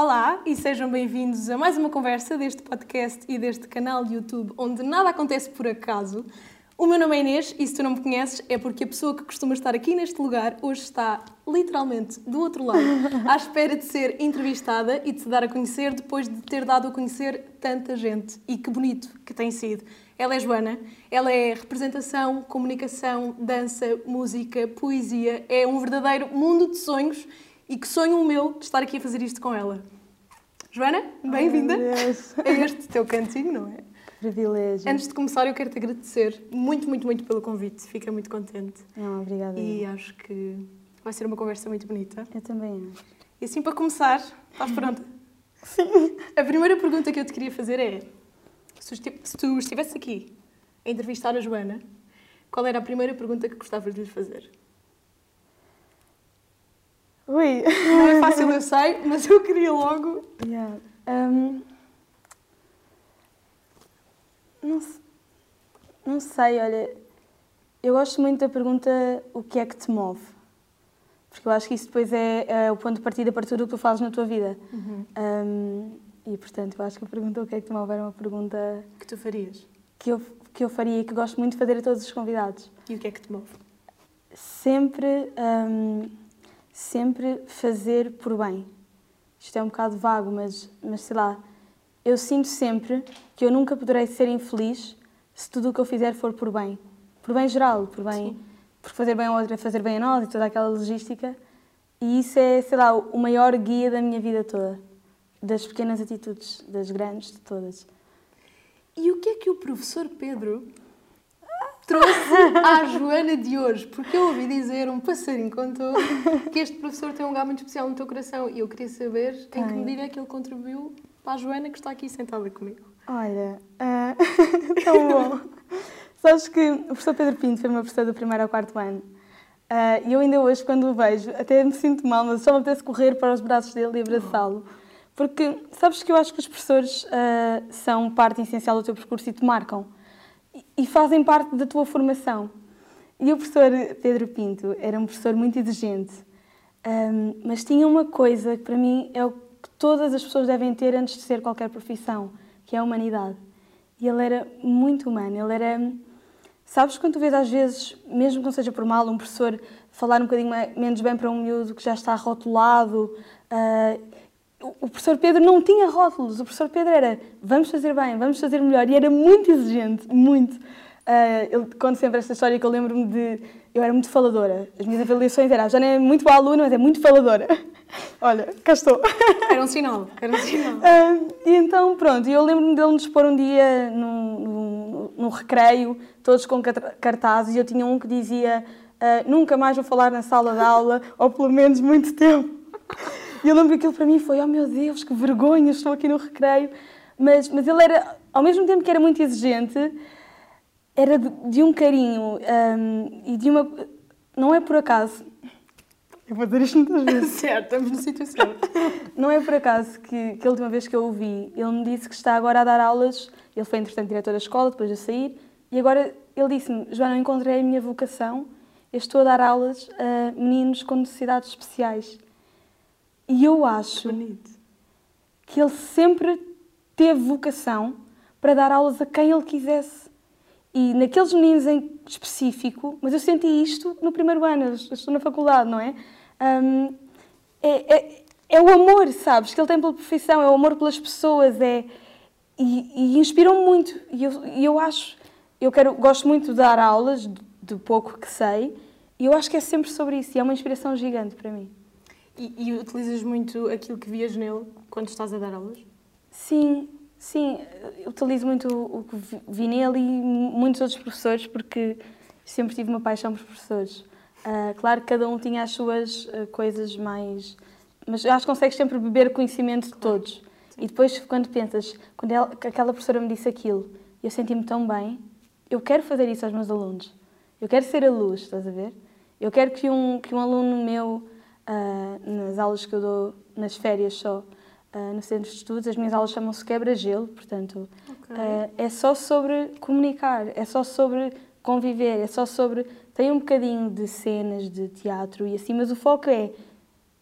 Olá e sejam bem-vindos a mais uma conversa deste podcast e deste canal de YouTube onde nada acontece por acaso. O meu nome é Inês e se tu não me conheces é porque a pessoa que costuma estar aqui neste lugar hoje está literalmente do outro lado, à espera de ser entrevistada e de se dar a conhecer depois de ter dado a conhecer tanta gente. E que bonito que tem sido. Ela é Joana, ela é representação, comunicação, dança, música, poesia, é um verdadeiro mundo de sonhos e que sonho o meu de estar aqui a fazer isto com ela. Joana, bem-vinda. É este teu cantinho, não é? Privilégio. Antes de começar, eu quero te agradecer muito, muito, muito pelo convite. Fica muito contente. Não, obrigada. E acho que vai ser uma conversa muito bonita. Eu também acho. E assim, para começar, estás pronta? Sim. A primeira pergunta que eu te queria fazer é: se tu estivesse aqui a entrevistar a Joana, qual era a primeira pergunta que gostavas de lhe fazer? Ui! Não é fácil, eu sei, mas eu queria logo. Yeah. Um, não, não sei, olha. Eu gosto muito da pergunta: o que é que te move? Porque eu acho que isso depois é, é o ponto de partida para tudo o que tu fazes na tua vida. Uhum. Um, e portanto, eu acho que a pergunta: o que é que te move? era uma pergunta. Que tu farias? Que eu, que eu faria e que gosto muito de fazer a todos os convidados. E o que é que te move? Sempre. Um, sempre fazer por bem. Isto é um bocado vago, mas, mas sei lá, eu sinto sempre que eu nunca poderei ser infeliz se tudo o que eu fizer for por bem. Por bem geral, por bem. Sim. Por fazer bem a outra, fazer bem a nós e toda aquela logística. E isso é, sei lá, o maior guia da minha vida toda. Das pequenas atitudes, das grandes, de todas. E o que é que o professor Pedro trouxe à Joana de hoje, porque eu ouvi dizer, um passarinho contou, que este professor tem um lugar muito especial no teu coração e eu queria saber em que medida é que ele contribuiu para a Joana que está aqui sentada comigo. Olha, uh, tão bom. Sabes que o professor Pedro Pinto foi meu professor do primeiro ao quarto ano. Uh, e eu ainda hoje, quando o vejo, até me sinto mal, mas só me apetece correr para os braços dele e abraçá-lo. Porque sabes que eu acho que os professores uh, são parte essencial do teu percurso e te marcam e fazem parte da tua formação. E o professor Pedro Pinto era um professor muito exigente, um, mas tinha uma coisa que para mim é o que todas as pessoas devem ter antes de ser qualquer profissão, que é a humanidade. E ele era muito humano, ele era... Sabes quando tu vês às vezes, mesmo que não seja por mal, um professor falar um bocadinho menos bem para um miúdo que já está rotulado, uh, o professor Pedro não tinha rótulos, o professor Pedro era vamos fazer bem, vamos fazer melhor, e era muito exigente, muito. Uh, ele conta sempre esta história que eu lembro-me de. Eu era muito faladora. As minhas avaliações eram, já não é muito boa aluna, mas é muito faladora. Olha, cá estou. Era um sinal, era um sinal. Uh, e então, pronto, eu lembro-me dele nos pôr um dia no, no, no, recreio, todos com cartazes, e eu tinha um que dizia uh, nunca mais vou falar na sala de aula, ou pelo menos muito tempo. E eu lembro que aquilo para mim foi, oh meu Deus, que vergonha, estou aqui no recreio. Mas, mas ele era, ao mesmo tempo que era muito exigente, era de, de um carinho um, e de uma... Não é por acaso... Eu vou dizer isto muitas vezes. certo, estamos no sítio certo. Não é por acaso que, que a última vez que eu o vi, ele me disse que está agora a dar aulas, ele foi, entretanto, diretor da escola, depois de sair, e agora ele disse-me, Joana, eu encontrei a minha vocação, eu estou a dar aulas a meninos com necessidades especiais. E eu acho que ele sempre teve vocação para dar aulas a quem ele quisesse. E naqueles meninos em específico, mas eu senti isto no primeiro ano, eu estou na faculdade, não é? Um, é, é, é, o amor, sabes, que ele tem pela profissão, é o amor pelas pessoas, é, e, e inspiram-me muito. E eu, e eu acho, eu quero, gosto muito de dar aulas, do pouco que sei, e eu acho que é sempre sobre isso, e é uma inspiração gigante para mim. E, e, utilizas muito aquilo que vias nele quando estás a dar aulas? Sim, sim. Utilizo muito o que vi nele e muitos outros professores, porque sempre tive uma paixão por professores. Uh, claro que cada um tinha as suas uh, coisas mais. Mas acho que consegues sempre beber conhecimento de todos. Sim. E depois, quando pensas, quando ela, aquela professora me disse aquilo, eu senti-me tão bem, eu quero fazer isso aos meus alunos. Eu quero ser a luz, estás a ver? Eu quero que um, que um aluno meu uh, nas aulas que eu dou nas férias só, uh, no centro de estudos. As minhas aulas chamam-se quebra-gelo, portanto, okay. uh, é só sobre comunicar, é só sobre conviver, é só sobre. Tem um bocadinho de cenas de teatro e assim, mas o foco é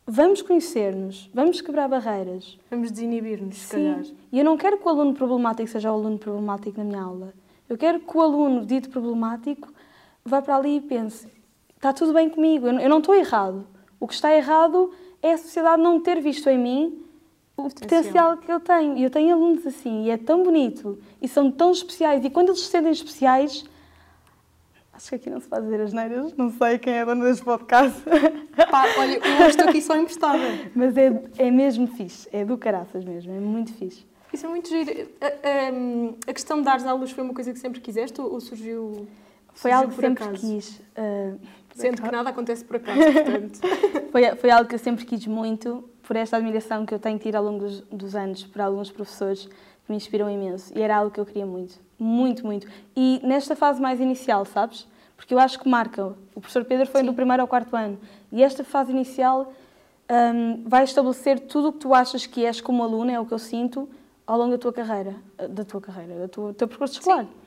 vamos conhecer-nos, vamos quebrar barreiras. Vamos desinibir-nos, se calhar. E eu não quero que o aluno problemático seja o aluno problemático na minha aula. Eu quero que o aluno dito problemático vá para ali e pense: está tudo bem comigo, eu não estou errado. O que está errado é a sociedade não ter visto em mim o potencial. potencial que eu tenho. E eu tenho alunos assim, e é tão bonito, e são tão especiais. E quando eles se sentem especiais, Acho que aqui não se pode dizer as neiras, não sei quem é dona deste podcast. Pá, olha, eu estou aqui só emprestada. Mas é, é mesmo fixe, é do caraças mesmo, é muito fixe. Isso é muito giro. A, a, a questão de dar aulas foi uma coisa que sempre quiseste ou, surgiu? Foi algo que sempre acaso? quis. Uh, Sendo que nada acontece por acaso, portanto. foi, foi algo que eu sempre quis muito, por esta admiração que eu tenho tido ao longo dos, dos anos por alguns professores que me inspiram imenso. E era algo que eu queria muito. Muito, muito. E nesta fase mais inicial, sabes? Porque eu acho que marca. O professor Pedro foi Sim. do primeiro ao quarto ano. E esta fase inicial um, vai estabelecer tudo o que tu achas que és como aluno, é o que eu sinto, ao longo da tua carreira. Da tua carreira, do teu percurso escolar. Sim.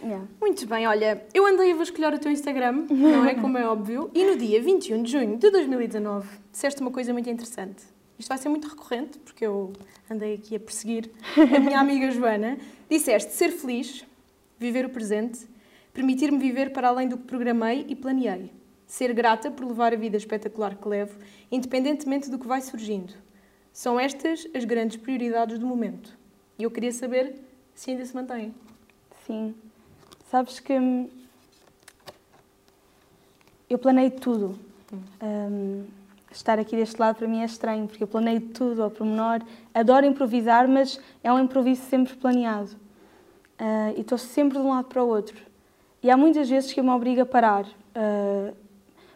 Yeah. Muito bem, olha, eu andei a vasculhar o teu Instagram, não é? Como é óbvio, e no dia 21 de junho de 2019 disseste uma coisa muito interessante. Isto vai ser muito recorrente, porque eu andei aqui a perseguir a minha amiga Joana. Disseste ser feliz, viver o presente, permitir-me viver para além do que programei e planeei, ser grata por levar a vida espetacular que levo, independentemente do que vai surgindo. São estas as grandes prioridades do momento. E eu queria saber se ainda se mantém. Sim. Sabes que hum, eu planei tudo. Hum. Um, estar aqui deste lado para mim é estranho, porque eu planei tudo ao pormenor. Adoro improvisar, mas é um improviso sempre planeado. Uh, e estou sempre de um lado para o outro. E há muitas vezes que eu me obrigo a parar. Uh,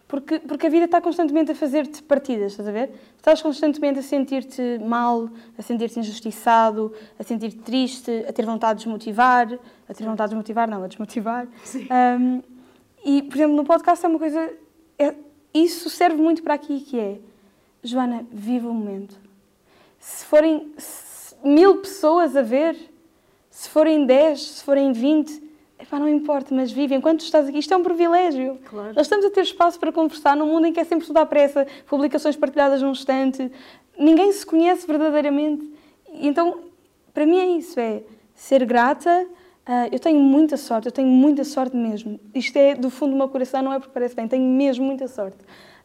porque, porque a vida está constantemente a fazer-te partidas, estás a ver? Estás constantemente a sentir-te mal, a sentir-te injustiçado, a sentir-te triste, a ter vontade de desmotivar, a ter vontade de desmotivar, não, a desmotivar. Um, e, por exemplo, no podcast é uma coisa. É, isso serve muito para aqui que é. Joana, viva o momento. Se forem mil pessoas a ver, se forem dez, se forem vinte, Epá, não importa, mas vive, enquanto estás aqui, isto é um privilégio. Claro. Nós estamos a ter espaço para conversar num mundo em que é sempre tudo à pressa, publicações partilhadas num instante, ninguém se conhece verdadeiramente. Então, para mim é isso, é ser grata. Uh, eu tenho muita sorte, eu tenho muita sorte mesmo. Isto é do fundo do meu coração, não é porque parece bem, tenho mesmo muita sorte.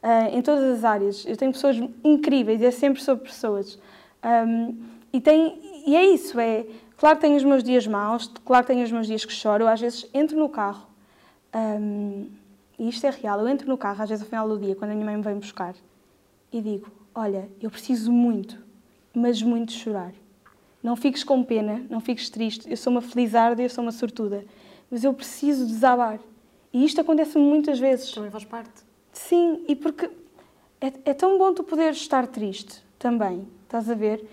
Uh, em todas as áreas. Eu tenho pessoas incríveis, é sempre sobre pessoas. Um, e, tem, e é isso, é Claro que tenho os meus dias maus, claro que tenho os meus dias que choro. Às vezes entro no carro, um, e isto é real, eu entro no carro às vezes ao final do dia, quando a minha mãe me vem buscar, e digo: Olha, eu preciso muito, mas muito chorar. Não fiques com pena, não fiques triste. Eu sou uma felizarda, eu sou uma sortuda. Mas eu preciso desabar. E isto acontece muitas vezes. Também faz parte. Sim, e porque é, é tão bom tu poderes estar triste também, estás a ver?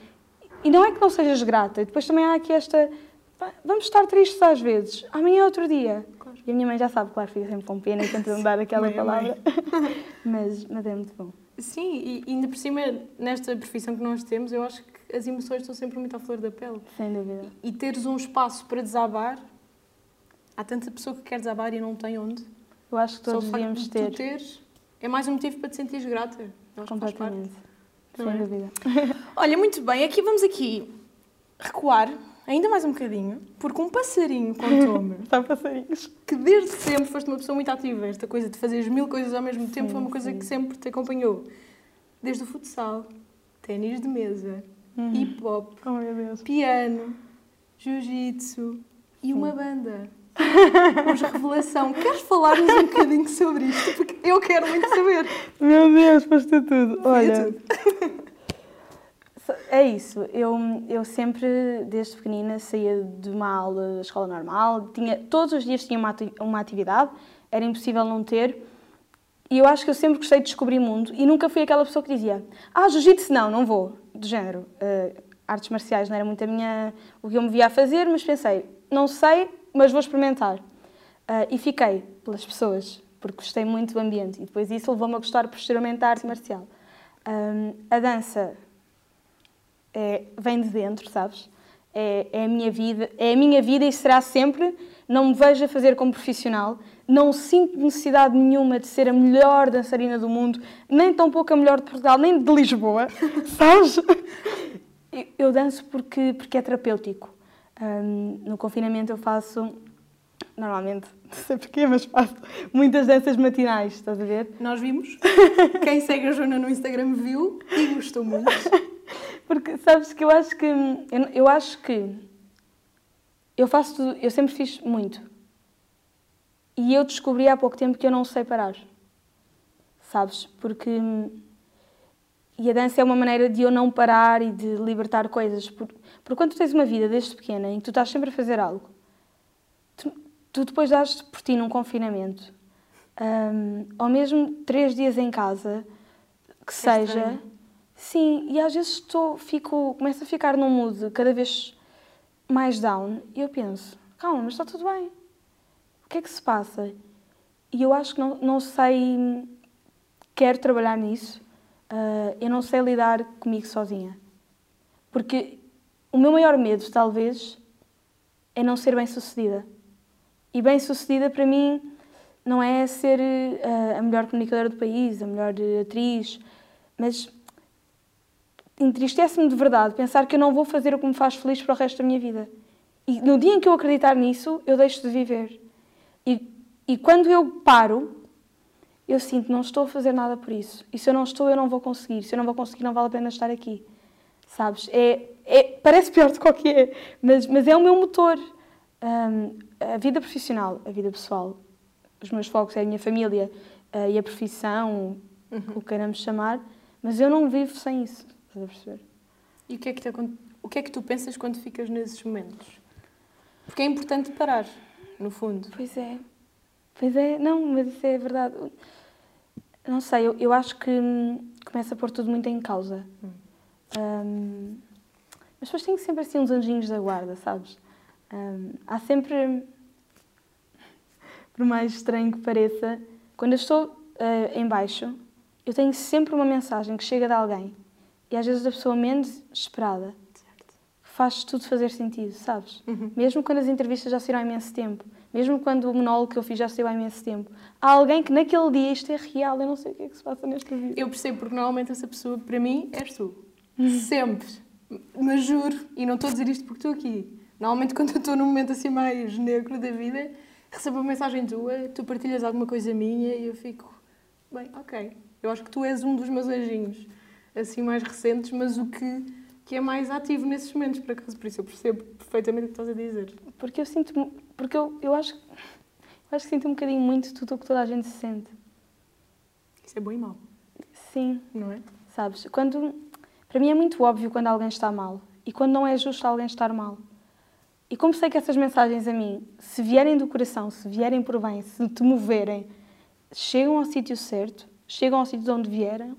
E não é que não sejas grata, depois também há aqui esta. Vamos estar tristes às vezes, amanhã é outro dia. Claro. E a minha mãe já sabe, claro, fica sempre com pena e tenta dar aquela mãe, palavra. mas, mas é muito bom. Sim, e ainda por cima, nesta profissão que nós temos, eu acho que as emoções estão sempre muito à flor da pele. Sem dúvida. E, e teres um espaço para desabar, há tanta pessoa que quer desabar e não tem onde. Eu acho que todos devíamos ter. Tu teres, é mais um motivo para te sentires grata. Completamente. Sem é? dúvida. Olha, muito bem, aqui vamos aqui recuar ainda mais um bocadinho, porque um passarinho contou-me. Está passarinhos. Que desde sempre foste uma pessoa muito ativa. Esta coisa de fazer mil coisas ao mesmo sim, tempo foi uma coisa sim. que sempre te acompanhou. Desde o futsal, ténis de mesa, uhum. hip hop, oh, piano, jiu-jitsu e uma banda. Hoje revelação. Queres falar-nos um bocadinho sobre isto? Porque eu quero muito saber. Meu Deus, foste tudo. Olha. É isso, eu, eu sempre, desde pequenina, saía de uma aula da escola normal, tinha, todos os dias tinha uma, uma atividade, era impossível não ter, e eu acho que eu sempre gostei de descobrir mundo, e nunca fui aquela pessoa que dizia, ah, jiu-jitsu não, não vou, do género. Uh, artes marciais não era muito a minha, o que eu me via a fazer, mas pensei, não sei, mas vou experimentar. Uh, e fiquei pelas pessoas, porque gostei muito do ambiente. E depois isso levou-me a gostar posteriormente da arte marcial. Um, a dança é, vem de dentro, sabes? É, é a minha vida, é a minha vida e será sempre. Não me vejo a fazer como profissional. Não sinto necessidade nenhuma de ser a melhor dançarina do mundo, nem tão pouco a melhor de Portugal, nem de Lisboa, sabes? Eu danço porque, porque é terapêutico. Um, no confinamento eu faço, normalmente, não sei porquê, mas faço muitas danças matinais, estás a ver? Nós vimos. Quem segue a Joana no Instagram viu e gostou muito. Porque sabes que eu acho que eu, eu acho que eu faço tudo, eu sempre fiz muito. E eu descobri há pouco tempo que eu não sei parar. Sabes? Porque e a dança é uma maneira de eu não parar e de libertar coisas. Porque quando tu tens uma vida desde pequena em que tu estás sempre a fazer algo, tu, tu depois dás por ti num confinamento, um, ou mesmo três dias em casa, que é seja. Estranho. Sim, e às vezes estou, fico, começo a ficar num mood cada vez mais down e eu penso: calma, mas está tudo bem. O que é que se passa? E eu acho que não, não sei, quero trabalhar nisso uh, eu não sei lidar comigo sozinha. Porque o meu maior medo, talvez, é não ser bem-sucedida. E bem-sucedida, para mim, não é ser uh, a melhor comunicadora do país, a melhor atriz, mas entristece-me de verdade pensar que eu não vou fazer o que me faz feliz para o resto da minha vida. E no dia em que eu acreditar nisso, eu deixo de viver. E, e quando eu paro, eu sinto, não estou a fazer nada por isso. E se eu não estou, eu não vou conseguir. Se eu não vou conseguir, não vale a pena estar aqui. Sabes? É, é parece pior do que qualquer, mas, mas é o meu motor. Um, a vida profissional, a vida pessoal, os meus focos é a minha família uh, e a profissão, uhum. o que queiramos chamar, mas eu não vivo sem isso. Estás a perceber? E o que, é que te, o que é que tu pensas quando ficas nesses momentos? Porque é importante parar, no fundo. Pois é. Pois é, não, mas isso é verdade. Não sei, eu, eu acho que hum, começa a pôr tudo muito em causa. Hum. Um, mas depois tem sempre assim uns anjinhos da guarda, sabes? Um, há sempre, por mais estranho que pareça, quando eu estou uh, em baixo, eu tenho sempre uma mensagem que chega de alguém. E às vezes da pessoa menos esperada. Certo. Faz tudo fazer sentido, sabes? Uhum. Mesmo quando as entrevistas já saíram há imenso tempo. Mesmo quando o monólogo que eu fiz já saiu há imenso tempo. Há alguém que naquele dia isto é real, eu não sei o que é que se passa nesta vida. Eu percebo, porque normalmente essa pessoa, para mim, és tu. Sempre. Mas juro, e não estou a dizer isto porque estou aqui. Normalmente, quando eu estou num momento assim mais negro da vida, recebo uma mensagem tua, tu partilhas alguma coisa minha e eu fico, bem, ok. Eu acho que tu és um dos meus anjinhos, assim, mais recentes, mas o que, que é mais ativo nesses momentos, por acaso. Por isso eu percebo perfeitamente o que estás a dizer. Porque eu sinto porque eu, eu, acho, eu acho que sinto um bocadinho muito tudo o que toda a gente se sente. Isso é bom e mau. Sim. Não é? Sabes, quando... Para mim é muito óbvio quando alguém está mal. E quando não é justo alguém estar mal. E como sei que essas mensagens a mim, se vierem do coração, se vierem por bem, se te moverem, chegam ao sítio certo, chegam ao sítio de onde vieram,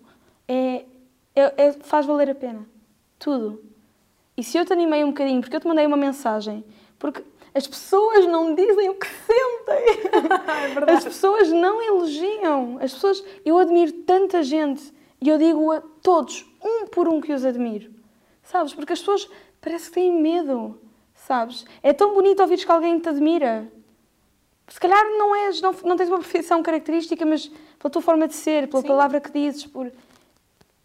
é, é, é, faz valer a pena. Tudo. E se eu te animei um bocadinho, porque eu te mandei uma mensagem, porque as pessoas não dizem o que sentem. é As pessoas não elogiam. As pessoas, eu admiro tanta gente e eu digo a todos, um por um que os admiro. Sabes? Porque as pessoas parece que têm medo. Sabes? É tão bonito ouvir que alguém te admira. Se calhar não és, não, não tens uma profissão característica, mas pela tua forma de ser, pela Sim. palavra que dizes, por...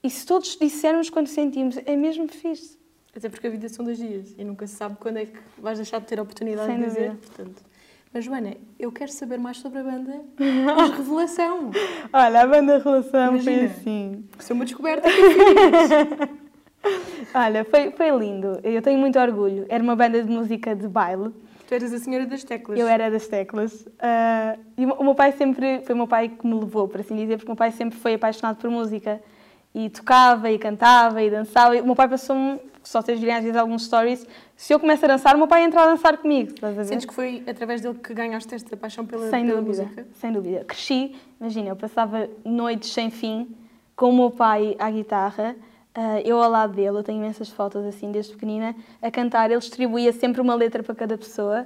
E se todos dissermos quando sentimos, é mesmo fixe. Até porque a vida são dois dias e nunca se sabe quando é que vais deixar de ter a oportunidade Sem de dizer. Portanto. Mas, Joana, eu quero saber mais sobre a banda Os Revelação. Olha, a banda Revelação Imagina, foi assim. É uma descoberta. Olha, foi, foi lindo. Eu tenho muito orgulho. Era uma banda de música de baile. Tu eras a senhora das teclas. Eu era das teclas. Uh, e o meu pai sempre... Foi o meu pai que me levou, por assim dizer, porque o meu pai sempre foi apaixonado por música. E tocava, e cantava, e dançava. E o meu pai passou-me só vocês virem às vezes alguns stories, se eu começo a dançar, o meu pai entra a dançar comigo. Estás a ver? Sentes que foi através dele que ganhaste esta paixão pela, sem pela dúvida, música? Sem dúvida. Cresci, imagina, eu passava noites sem fim com o meu pai à guitarra, uh, eu ao lado dele, eu tenho imensas fotos assim desde pequenina, a cantar, ele distribuía sempre uma letra para cada pessoa.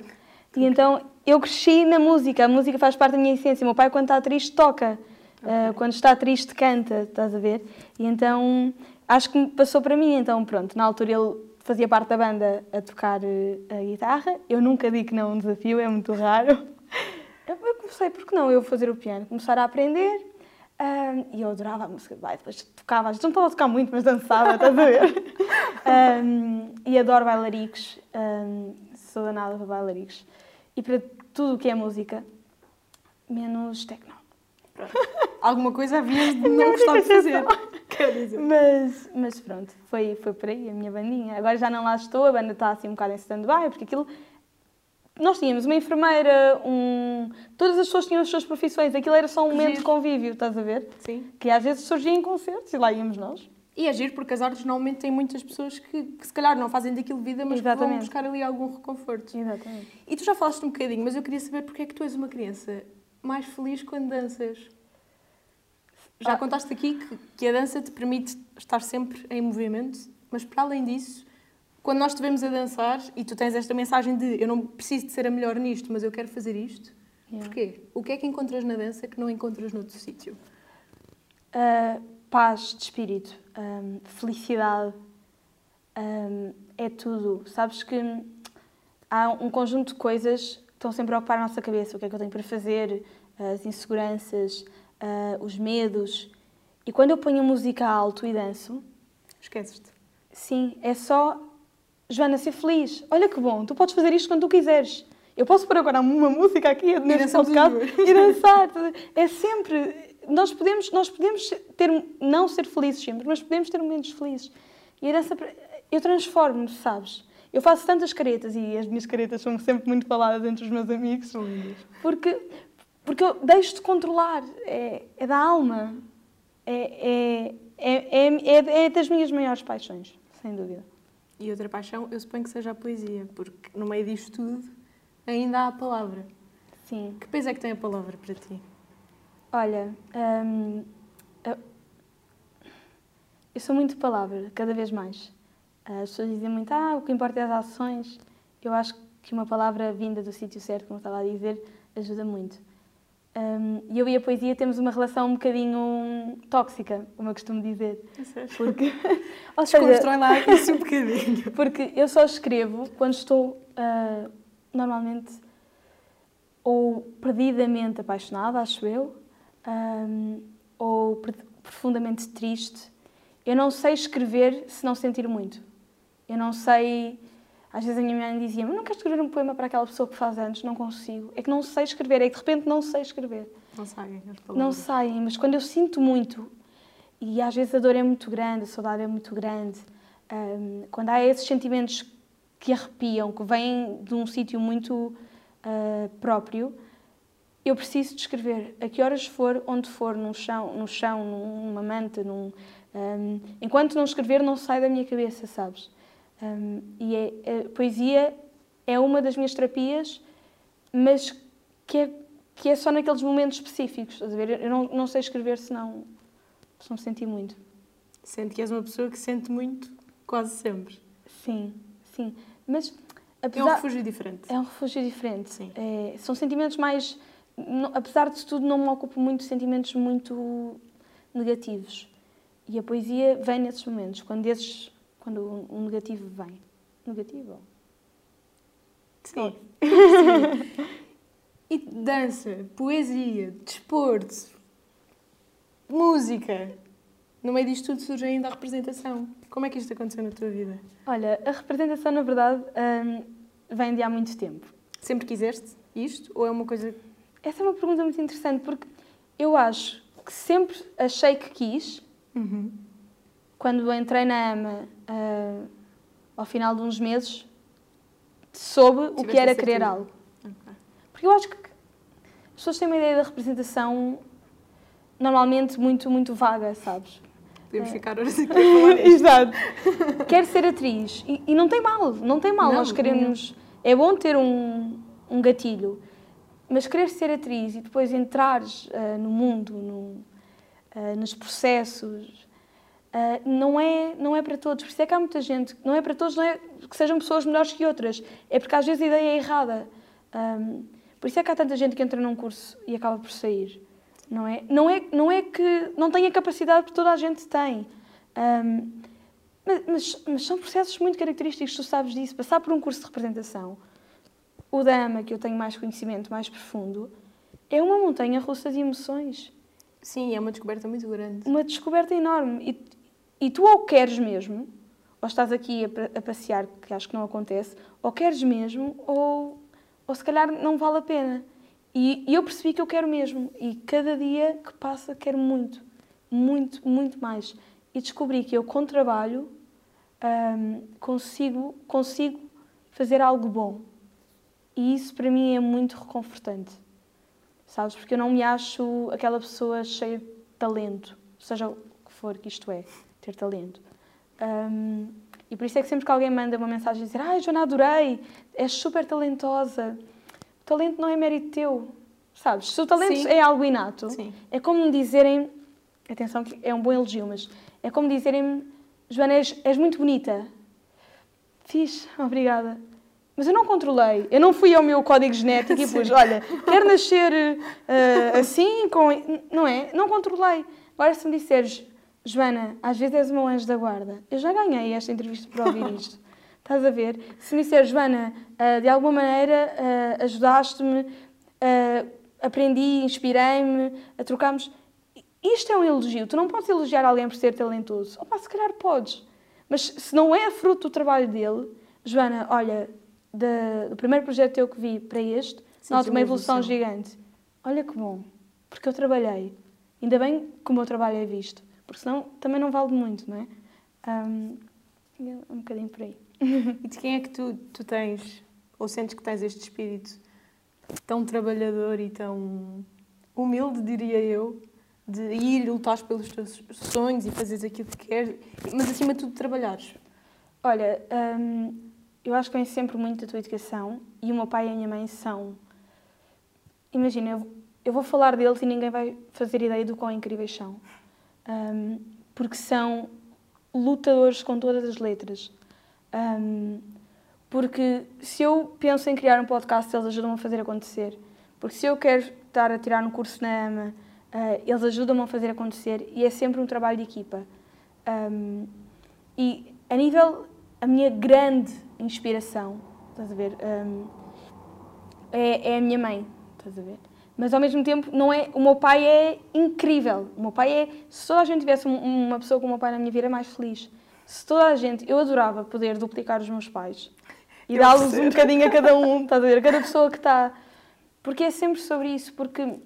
E então eu cresci na música, a música faz parte da minha essência. O meu pai, quando está triste, toca. Uh, quando está triste, canta, estás a ver? E então acho que passou para mim. Então, pronto, na altura ele fazia parte da banda a tocar eh, a guitarra. Eu nunca digo que não é um desafio, é muito raro. Eu comecei, porque não, eu fazer o piano, começar a aprender. Um, e eu adorava a música de baile, depois tocava, não estava a tocar muito, mas dançava, estás a ver? um, e adoro bailaricos, um, sou danada para bailaricos. E para tudo o que é música, menos techno. Alguma coisa havia de não gostar de fazer. Quer dizer. Mas, mas pronto, foi, foi por aí a minha bandinha. Agora já não lá estou, a banda está assim um bocado em stand-by, porque aquilo nós tínhamos uma enfermeira, um... todas as pessoas tinham as suas profissões, aquilo era só um momento de convívio, estás a ver? Sim. Que às vezes surgia em concertos e lá íamos nós. E agir, porque as artes normalmente têm muitas pessoas que, que se calhar não fazem daquilo vida, mas que vão buscar ali algum reconforto. Exatamente. E tu já falaste um bocadinho, mas eu queria saber porque é que tu és uma criança mais feliz quando danças. Já ah. contaste aqui que, que a dança te permite estar sempre em movimento, mas para além disso, quando nós estivemos a dançar e tu tens esta mensagem de eu não preciso de ser a melhor nisto, mas eu quero fazer isto, yeah. porquê? O que é que encontras na dança que não encontras noutro sítio? Uh, paz de espírito, um, felicidade, um, é tudo. Sabes que há um conjunto de coisas que estão sempre a ocupar a nossa cabeça. O que é que eu tenho para fazer, as inseguranças, uh, os medos. E quando eu ponho música alto e danço... Esqueces-te. Sim, é só Joana, ser feliz. Olha que bom, tu podes fazer isto quando tu quiseres. Eu posso pôr agora uma música aqui neste podcast e dançar. É sempre. Nós podemos, nós podemos ter, não ser felizes sempre, mas podemos ter momentos felizes. E a dança. Eu transformo-me, sabes? Eu faço tantas caretas e as minhas caretas são sempre muito faladas entre os meus amigos. Porque, porque eu deixo de controlar. É, é da alma. É, é, é, é, é das minhas maiores paixões, sem dúvida. E outra paixão, eu suponho que seja a poesia, porque no meio disto tudo ainda há a palavra. Sim. Que peso é que tem a palavra para ti? Olha, hum, eu sou muito palavra, cada vez mais. As pessoas dizem muito, ah, o que importa é as ações. Eu acho que uma palavra vinda do sítio certo, como estava a dizer, ajuda muito. Um, e eu e a poesia temos uma relação um bocadinho tóxica, como eu costumo dizer. É porque, ou seja, lá isso um bocadinho. Porque eu só escrevo quando estou uh, normalmente ou perdidamente apaixonada, acho eu, um, ou profundamente triste. Eu não sei escrever se não sentir muito. Eu não sei às vezes a minha mãe dizia mas não queres escrever um poema para aquela pessoa que faz anos? Não consigo. É que não sei escrever, é que de repente não sei escrever. Não saem Não saem, mas quando eu sinto muito, e às vezes a dor é muito grande, a saudade é muito grande, um, quando há esses sentimentos que arrepiam, que vêm de um sítio muito uh, próprio, eu preciso de escrever. A que horas for, onde for, no chão, no chão numa manta, num, um, enquanto não escrever, não sai da minha cabeça, sabes? Um, e é, a poesia é uma das minhas terapias, mas que é, que é só naqueles momentos específicos. Estás a ver? Eu não, não sei escrever se não, se não sentir muito. Sente que és uma pessoa que sente muito quase sempre. Sim, sim. Mas apesar, é um refúgio diferente. É um refúgio diferente. Sim. É, são sentimentos mais. apesar de tudo, não me ocupo muito de sentimentos muito negativos. E a poesia vem nesses momentos, quando esses quando um negativo vem. Negativo? Sim. Sim. E dança, poesia, desporto, música. No meio disto tudo surge ainda a representação. Como é que isto aconteceu na tua vida? Olha, a representação, na verdade, hum, vem de há muito tempo. Sempre quiseste isto? Ou é uma coisa. Essa é uma pergunta muito interessante, porque eu acho que sempre achei que quis. Uhum quando entrei na AMA, uh, ao final de uns meses, soube o que era querer algo. Okay. Porque eu acho que as pessoas têm uma ideia da representação normalmente muito, muito vaga, sabes? Podemos é. ficar horas aqui a falar Exato. Quero ser atriz. E, e, não tem mal, não tem mal. Não, Nós queremos... Não. É bom ter um, um gatilho. Mas querer ser atriz e depois entrares uh, no mundo, no, uh, nos processos, Uh, não, é, não é para todos. Por isso é que há muita gente, não é para todos, não é que sejam pessoas melhores que outras, é porque às vezes a ideia é errada. Um, por isso é que há tanta gente que entra num curso e acaba por sair. Não é, não é, não é que não tenha capacidade, porque toda a gente tem. Um, Mas, mas, mas, são processos muito característicos, tu sabes disso. Passar por um curso de representação, o da AMA, que eu tenho mais conhecimento, mais profundo, é uma montanha russa de emoções. Sim, é uma descoberta muito grande. Uma descoberta enorme. E, e tu ou queres mesmo, ou estás aqui a, passear, que acho que não acontece, ou queres mesmo, ou, ou se calhar não vale a pena. E, e eu percebi que eu quero mesmo. E cada dia que passa, quero muito, muito, muito mais. E descobri que eu, com trabalho, consigo, consigo fazer algo bom. E isso para mim é muito reconfortante. Sabes? Porque eu não me acho aquela pessoa cheia de talento, seja o que for que isto é, ter talento. Um, e por isso é que sempre que alguém manda uma mensagem dizer Ai, Joana, adorei, és super talentosa. O talento não é mérito teu, sabes? Se o talento Sim. é algo inato, Sim. é como me dizerem, atenção que é um bom elogio, mas é como dizerem Joana, és, és muito bonita. Fiz, obrigada. Mas eu não controlei. Eu não fui ao meu código genético e pus, olha, quero nascer uh, assim, com... Não é? Não controlei. Agora, se me disseres, Joana, às vezes és um anjo da guarda. Eu já ganhei esta entrevista por ouvir isto. Estás a ver? Se me disseres, Joana, uh, de alguma maneira uh, ajudaste-me, aprendi, inspirei-me, a trocarmos... Isto é um elogio. Tu não podes elogiar alguém por ser talentoso. Opa, se calhar podes. Mas se não é fruto do trabalho dele, Joana, olha, do primeiro projeto teu que vi para este, Sim, noto uma evolução, evolução gigante. Olha que bom, porque eu trabalhei. Ainda bem que o meu trabalho é visto, porque senão também não vale muito, não é? Um, um bocadinho por aí. E de quem é que tu, tu tens, ou sentes que tens este espírito tão trabalhador e tão humilde, diria eu, de ir lutar pelos teus sonhos e fazeres aquilo que queres, mas acima de tudo trabalhares? Olha, eu acho que vem sempre muito da tua educação e o meu pai e a minha mãe são. Imagina, eu, eu vou falar deles e ninguém vai fazer ideia do quão incríveis são. Um, porque são lutadores com todas as letras. Um, porque se eu penso em criar um podcast, eles ajudam-me a fazer acontecer. Porque se eu quero estar a tirar um curso na AMA, uh, eles ajudam-me a fazer acontecer. E é sempre um trabalho de equipa. Um, e a nível, a minha grande inspiração, estás a ver? Um, é, é a minha mãe, estás a ver? Mas ao mesmo tempo, não é, o meu pai é incrível. O meu pai é. Se toda a gente tivesse uma pessoa como o meu pai na minha vida, é mais feliz. Se toda a gente. Eu adorava poder duplicar os meus pais e dá-los um bocadinho a cada um, estás a ver? Cada pessoa que está. Porque é sempre sobre isso. Porque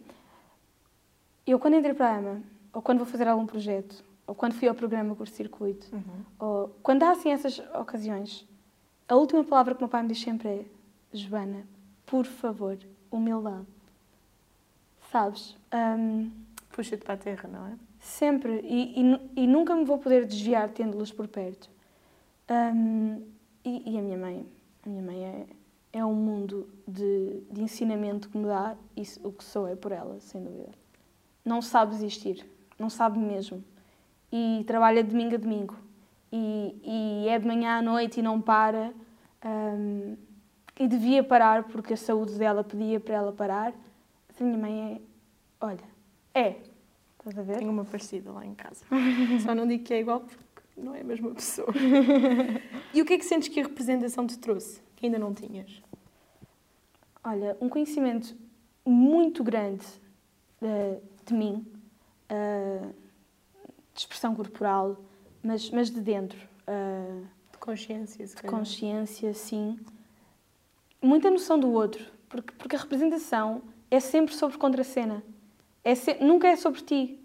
eu, quando entrei para a AMA, ou quando vou fazer algum projeto, ou quando fui ao programa Curso Circuito, uhum. ou quando há assim essas ocasiões, a última palavra que o meu pai me diz sempre é: Joana, por favor, humildade. Sabes? Um, Puxa-te para a terra, não é? Sempre. E, e, e nunca me vou poder desviar tendo-los por perto. Um, e, e, a minha mãe? A minha mãe é, é um mundo de, de ensinamento que me dá e o que sou é por ela, sem dúvida. Não sabe existir. Não sabe mesmo. E trabalha de domingo a domingo e, e é de manhã à noite e não para. Um, e devia parar porque a saúde dela pedia para ela parar. A minha mãe é. Olha, é. Estás a ver? Tenho uma parecida lá em casa. Só não digo que é igual porque não é a mesma pessoa. e o que é que sentes que a representação te trouxe, que ainda não tinhas? Olha, um conhecimento muito grande uh, de mim, uh, de expressão corporal, mas, mas de dentro. Uh, de consciência, se De consciência, sim. Muita noção do outro, porque, porque a representação é sempre sobre contra-cena. É se, nunca é sobre ti.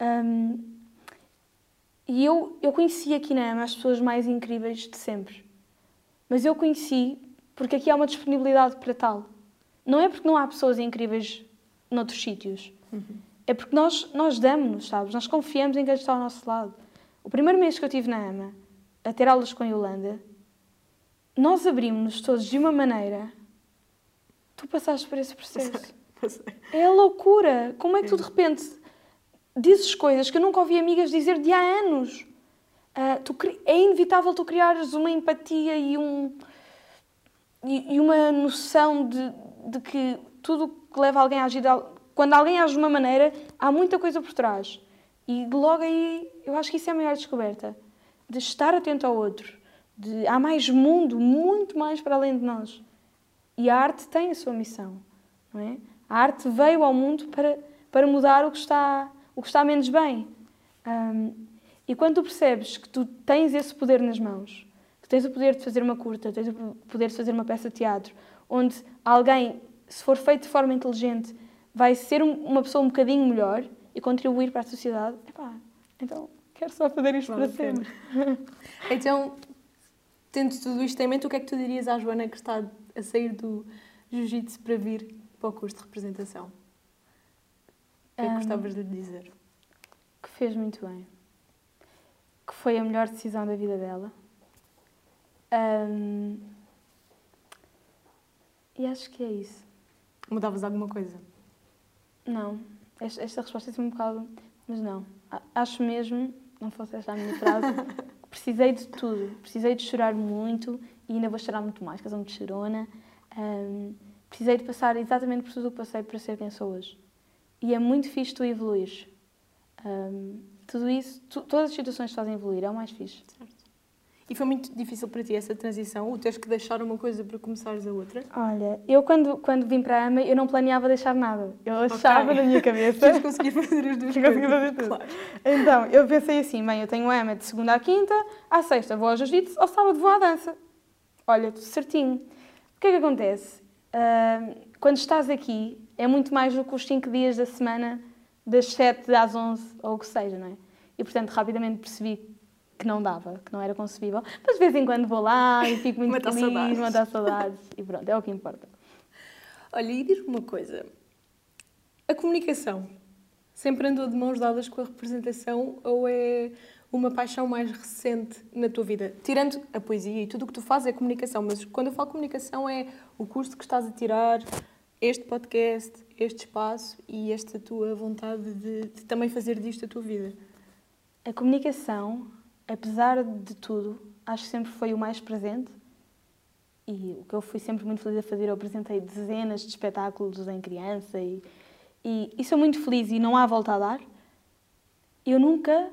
Um, e eu, eu conheci aqui na AMA as pessoas mais incríveis de sempre. Mas eu conheci porque aqui há uma disponibilidade para tal. Não é porque não há pessoas incríveis noutros sítios. Uhum. É porque nós, nós damos-nos, sabes? Nós confiamos em quem está ao nosso lado. O primeiro mês que eu tive na AMA, a ter aulas com a Yolanda, nós abrimos-nos todos de uma maneira. Tu passaste por esse processo. É a loucura. Como é que tu de repente dizes coisas que eu nunca ouvi amigas dizer de há anos? Uh, tu, é inevitável tu criares uma empatia e, um, e, e uma noção de, de, que tudo que leva alguém a agir. Quando alguém age de uma maneira, há muita coisa por trás. E logo aí, eu acho que isso é a maior descoberta. de estar atento ao outro, de há mais mundo, muito mais para além de nós. E a arte tem a sua missão, não é? A arte veio ao mundo para, para mudar o que está, o que está menos bem. Um, e quando tu percebes que tu tens esse poder nas mãos, que tens o poder de fazer uma curta, tens o poder de fazer uma peça de teatro, onde alguém, se for feito de forma inteligente, vai ser uma pessoa um bocadinho melhor e contribuir para a sociedade, epá, então quero só fazer isto vale para sempre. então, tendo tudo isto em mente, o que é que tu dirias à Joana que está a sair do jiu-jitsu para vir para o curso de representação? O que é que um, gostavas de lhe dizer? Que fez muito bem. Que foi a melhor decisão da vida dela. Um, e acho que é isso. Mudavas alguma coisa? Não. Esta, esta resposta é um bocado. Mas não. Acho mesmo, não fosse esta a minha frase, precisei de tudo. Precisei de chorar muito e ainda vou chorar muito mais, que eu sou muito chorona. Um, precisei de passar exatamente por tudo o que passei para ser quem sou hoje. E é muito fixe tu evoluir. Um, tudo isso, tu, todas as situações te fazem evoluir, é o mais fixe. Certo. E foi muito difícil para ti essa transição, o teres que deixar uma coisa para começares a outra? Olha, eu quando, quando vim para a AMA, eu não planeava deixar nada. Eu achava okay. na minha cabeça... que conseguir fazer as duas coisas. fazer tudo. Claro. Então, eu pensei assim, bem, eu tenho a AMA de segunda à quinta, à sexta vou ao jiu-jitsu, ao sábado vou à dança. Olha, tudo certinho. O que é que acontece? Uh, quando estás aqui, é muito mais do que os 5 dias da semana, das 7 às 11, ou o que seja, não é? E, portanto, rapidamente percebi que não dava, que não era concebível. Mas de vez em quando vou lá e fico muito feliz, saudades. matar saudades e pronto, é o que importa. Olha, e diz-me uma coisa. A comunicação sempre andou de mãos dadas com a representação ou é uma paixão mais recente na tua vida? Tirando a poesia e tudo o que tu fazes é comunicação, mas quando eu falo comunicação é o curso que estás a tirar, este podcast, este espaço e esta tua vontade de, de também fazer disto a tua vida. A comunicação apesar de tudo, acho que sempre foi o mais presente e o que eu fui sempre muito feliz a fazer, eu apresentei dezenas de espetáculos em criança e, e, e sou muito feliz e não há volta a dar. Eu nunca,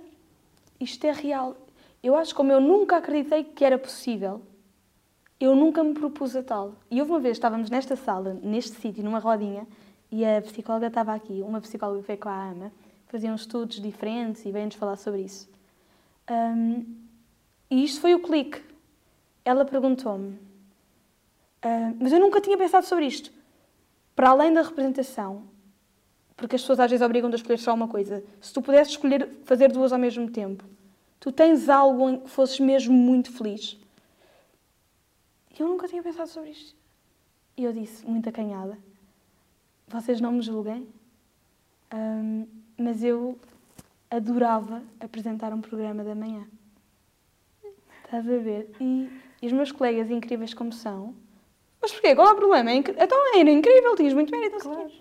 isto é real, eu acho como eu nunca acreditei que era possível, eu nunca me propus a tal. E houve uma vez, estávamos nesta sala, neste sítio, numa rodinha, e a psicóloga estava aqui, uma psicóloga que veio com a AMA, faziam estudos diferentes e veio-nos falar sobre isso. Um, e isto foi o clique. Ela perguntou-me, uh, mas eu nunca tinha pensado sobre isto. Para além da representação, porque as pessoas às vezes obrigam-te a escolher só uma coisa, se tu pudesses escolher fazer duas ao mesmo tempo, tu tens algo em que fosses mesmo muito feliz. E eu nunca tinha pensado sobre isto. E eu disse, muito acanhada, vocês não me julguem, um, mas eu adorava apresentar um programa da manhã. Estás a ver? E, e, os meus colegas incríveis como são, mas porquê? Qual é o problema? É inc... Então era incrível, tinhas muito mérito. Claro.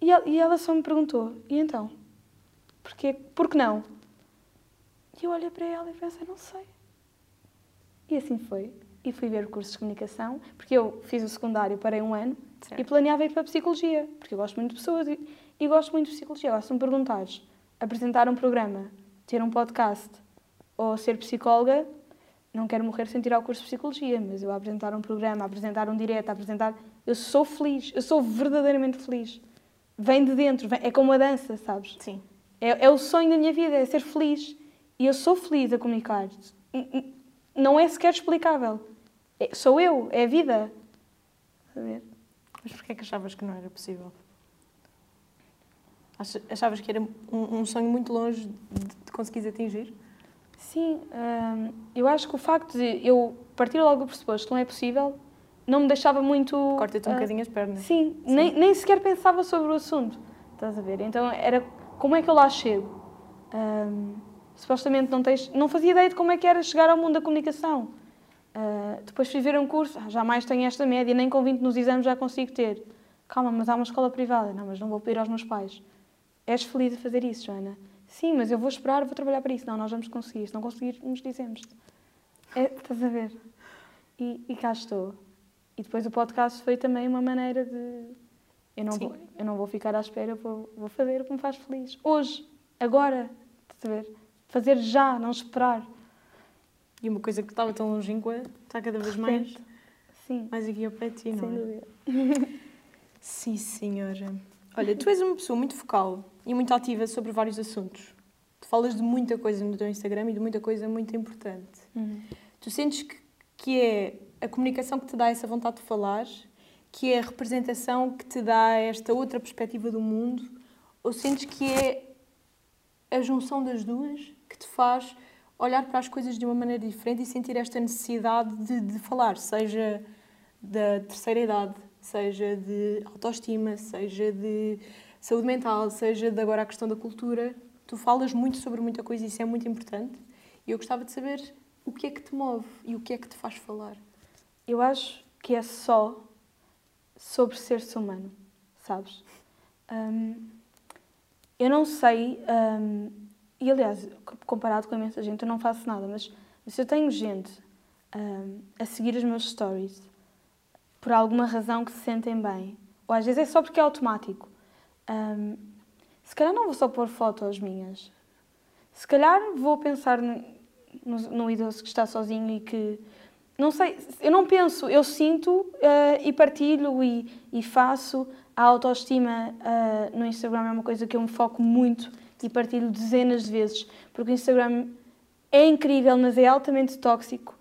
E, ela, e ela só me perguntou, e então? Porquê? Por que não? E eu olhei para ela e pensei, não sei. E assim foi. E fui ver o curso de comunicação, porque eu fiz o secundário, parei um ano, certo. e planeava ir para a psicologia, porque eu gosto muito de pessoas e, e gosto muito de psicologia. Agora, se me perguntares, apresentar um programa, ter um podcast ou ser psicóloga, não quero morrer sem tirar o curso de psicologia, mas eu a apresentar um programa, a apresentar um direto, a apresentar. Eu sou feliz, eu sou verdadeiramente feliz. Vem de dentro, vem... é como a dança, sabes? Sim. É, é o sonho da minha vida, é ser feliz. E eu sou feliz a comunicar. Não é sequer explicável. É, sou eu, é a vida. A ver. Mas porquê é que achavas que não era possível? Achavas que era um, um sonho muito longe de, conseguires atingir? Sim, hum, eu acho que o facto de eu partir logo do pressuposto que não é possível não me deixava muito. Corta-te um uh, bocadinho as pernas. Sim, sim, Nem, nem sequer pensava sobre o assunto. Estás a ver? Então era como é que eu lá chego? Um, supostamente não, tens, não fazia ideia de como é que era chegar ao mundo da comunicação. Uh, depois fui ver um curso, ah, jamais tenho esta média, nem com 20 nos exames já consigo ter. Calma, mas há uma escola privada. Não, mas não vou pedir aos meus pais. És feliz a fazer isso, Joana? Sim, mas eu vou esperar, vou trabalhar para isso. Não, nós vamos conseguir. Se não conseguirmos, dizemos. É, estás a ver? E, e cá estou. E depois o podcast foi também uma maneira de. Eu não, vou, eu não vou ficar à espera, vou, vou fazer o que me faz feliz. Hoje, agora, estás a ver? Fazer já, não esperar. E uma coisa que estava tão longínqua está cada vez mais, Sim, mais aqui ao pé de ti, não sem é? dúvida. Sim, senhora. Olha, tu és uma pessoa muito focal e muito ativa sobre vários assuntos. Tu falas de muita coisa no teu Instagram e de muita coisa muito importante. Uhum. Tu sentes que, que é a comunicação que te dá essa vontade de falar, que é a representação que te dá esta outra perspectiva do mundo, ou sentes que é a junção das duas que te faz olhar para as coisas de uma maneira diferente e sentir esta necessidade de, de falar, seja da terceira idade, seja de autoestima, seja de saúde mental, seja de agora a questão da cultura. Tu falas muito sobre muita coisa e isso é muito importante. E eu gostava de saber o que é que te move e o que é que te faz falar. Eu acho que é só sobre ser-se humano, sabes? Hum, eu não sei, hum, e aliás, comparado com a imensa gente, eu não faço nada, mas se eu tenho gente hum, a seguir os meus stories por alguma razão que se sentem bem, ou às vezes é só porque é automático, hum, se calhar não vou só pôr fotos minhas, se calhar vou pensar no, no, no idoso que está sozinho e que não sei, eu não penso, eu sinto uh, e partilho e, e, faço. A autoestima uh, no Instagram é uma coisa que eu me foco muito e partilho dezenas de vezes, porque o Instagram é incrível, mas é altamente tóxico.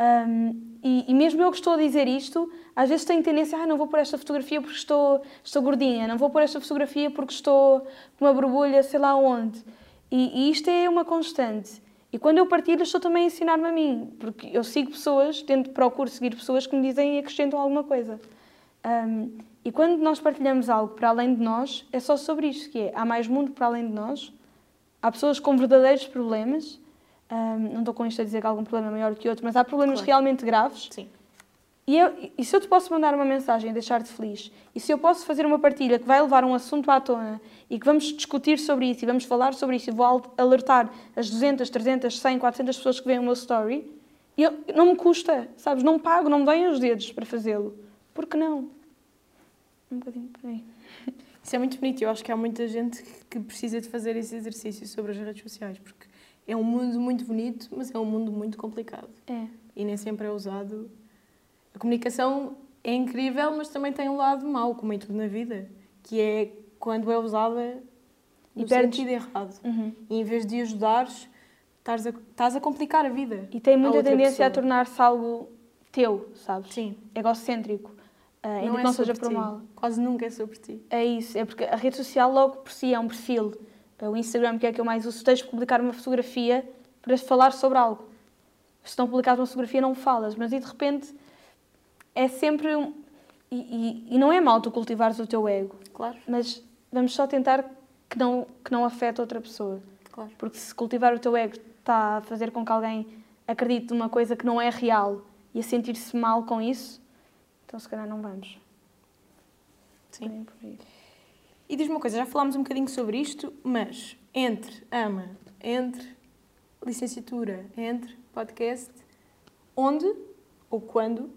Um, e, e, mesmo eu que estou a dizer isto, às vezes tenho tendência, ah, não vou pôr esta fotografia porque estou, estou gordinha, não vou pôr esta fotografia porque estou com uma borbulha, sei lá onde. E, e isto é uma constante. E quando eu partilho, estou também a ensinar-me a mim, porque eu sigo pessoas, tento, procuro seguir pessoas que me dizem e acrescentam alguma coisa. Um, e quando nós partilhamos algo para além de nós, é só sobre isto, que é, há mais mundo para além de nós, há pessoas com verdadeiros problemas, um, não estou com isto a dizer que há algum problema é maior que outro, mas há problemas Claro. realmente graves, Sim. e, eu, e se eu te posso mandar uma mensagem e deixar-te feliz, e se eu posso fazer uma partilha que vai levar um assunto à tona e que vamos discutir sobre isso e vamos falar sobre isso e vou al- alertar as 200, 300, 100, 400 pessoas que veem o meu story, eu, não me custa, sabes? Não pago, não me doem os dedos para fazê-lo. Por que não? Um bocadinho por aí. Isso é muito bonito. Eu acho que há muita gente que- precisa de fazer esse exercício sobre as redes sociais, porque é um mundo muito bonito, mas é um mundo muito complicado. É. E nem sempre é usado. A comunicação é incrível, mas também tem um lado mau, como em tudo na vida, que é quando é usada E no perdes- sentido errado. Uhum. E em vez de ajudares, estás a, estás a complicar a vida. E tem muita tendência a pessoa. tornar-se algo teu, sabes? Sim. Egocêntrico. Ah, ainda não que é não seja ti. mal. Quase nunca é sobre ti. É isso, é porque a rede social logo por si é um perfil. O Instagram, que é que eu mais uso, tens de publicar uma fotografia para falar sobre algo. Se não publicares uma fotografia, não falas, mas e de repente é sempre um. E, e, e não é mal tu cultivares o teu ego, Claro, mas vamos só tentar que não, que não afete outra pessoa. claro. Porque se cultivar o teu ego está a fazer com que alguém acredite numa coisa que não é real e a sentir-se mal com isso, então se calhar não vamos. Sim. E diz-me uma coisa, já falámos um bocadinho sobre isto, mas entre AMA, entre licenciatura, entre podcast, onde ou quando,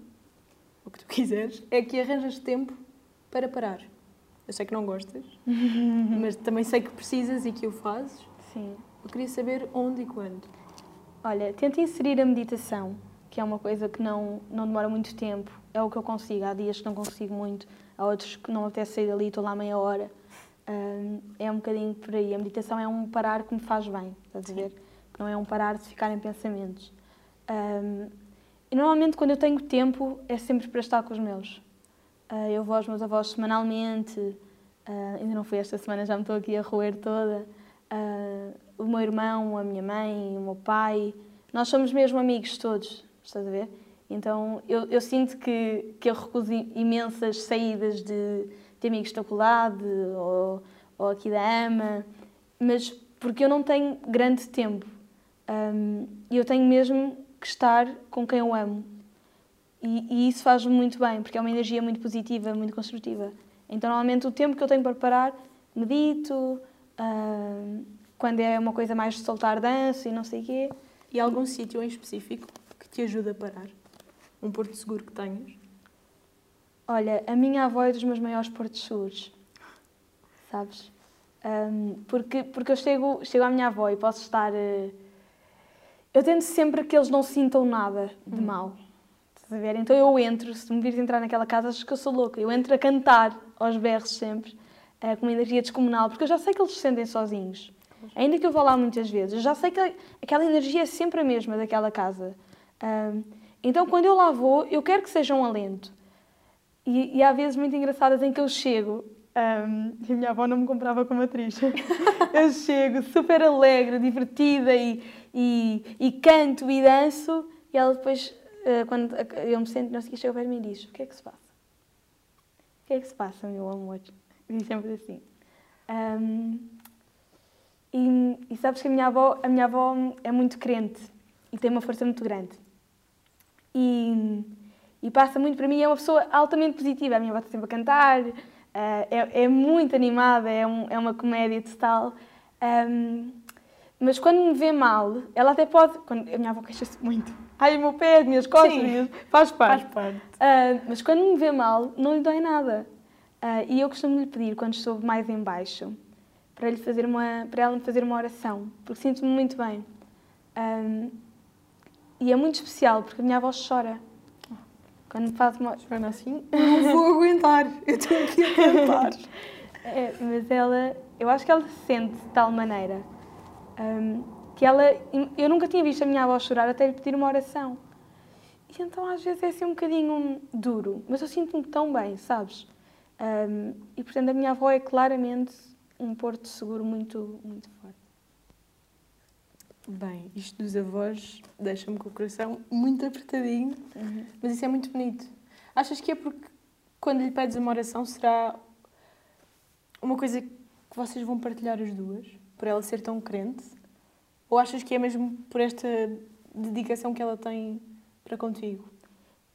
o que tu quiseres, é que arranjas tempo para parar? Eu sei que não gostas, mas também sei que precisas e que o fazes. Sim. Eu queria saber onde e quando. Olha, tenta inserir a meditação, que é uma coisa que não, não demora muito tempo. É o que eu consigo. Há dias que não consigo muito, há outros que não até sair dali, estou lá meia hora. Hum, é um bocadinho por aí. A meditação é um parar que me faz bem, estás a ver? Não é um parar de ficar em pensamentos. Hum, e normalmente, quando eu tenho tempo, é sempre para estar com os meus. Ah, eu vou aos meus avós semanalmente, ah, ainda não fui esta semana, já me estou aqui a roer toda. Ah, o meu irmão, a minha mãe, o meu pai, nós somos mesmo amigos todos, estás a ver? Então eu, eu sinto que, que eu recuso imensas saídas de, de amigos da faculdade ou, ou aqui da AMA, mas porque eu não tenho grande tempo e eu tenho mesmo que estar com quem eu amo. E, e isso faz-me muito bem, porque é uma energia muito positiva, muito construtiva. Então, normalmente, o tempo que eu tenho para parar, medito, quando é uma coisa mais de soltar dança e não sei o quê. E algum sítio em específico que te ajuda a parar? Um porto seguro que tenhas? Olha, a minha avó é dos meus maiores portos seguros, sabes? Hum, porque, porque eu chego, chego à minha avó e posso estar. eh, eu tento sempre que eles não sintam nada de mal. Estás a ver? Então eu entro, se me vires entrar naquela casa, achas que eu sou louca. Eu entro a cantar aos berros sempre, eh, com uma energia descomunal, porque eu já sei que eles se sentem sozinhos. Ainda que eu vá lá muitas vezes, eu já sei que aquela energia é sempre a mesma daquela casa. Ahm, então quando eu lá vou, eu quero que seja um alento. E, e há vezes muito engraçadas em que eu chego, ahm, e a minha avó não me comprava como atriz. eu chego super alegre, divertida e, e, e canto e danço, e ela depois, eh, quando eu me sento, não sei o que, chega para mim e diz: O que é que se passa? O que é que se passa, meu amor? Diz sempre assim. Ahm, e, e sabes que a minha, avó, a minha avó é muito crente e tem uma força muito grande. E, e passa muito para mim, é uma pessoa altamente positiva. A minha avó está sempre a cantar, eh, é, é muito animada, é, um, é uma comédia total. Ahm, mas quando me vê mal, ela até pode. Quando, a minha avó queixa-se muito. Ai, o meu pé, as minhas costas, Sim. faz parte. Faz parte. Ah, mas quando me vê mal, não lhe dói nada. Ah, e eu costumo lhe pedir, quando estou mais em baixo, para, lhe fazer uma, para ela me fazer uma oração, porque sinto-me muito bem. Ah, e é muito especial, porque a minha avó chora. Quando me faz uma... Joana, assim, não vou aguentar. Eu tenho que ir cantar. É, mas ela, eu acho que ela se sente de tal maneira hum, que ela, eu nunca tinha visto a minha avó chorar até lhe pedir uma oração. E então às vezes é assim um bocadinho duro, mas eu sinto-me tão bem, sabes? Hum, e portanto a minha avó é claramente um porto seguro muito, muito forte. Bem, isto dos avós deixa-me com o coração muito apertadinho, mas isso é muito bonito. Achas que é porque quando lhe pedes uma oração será uma coisa que vocês vão partilhar as duas, por ela ser tão crente? Ou achas que é mesmo por esta dedicação que ela tem para contigo?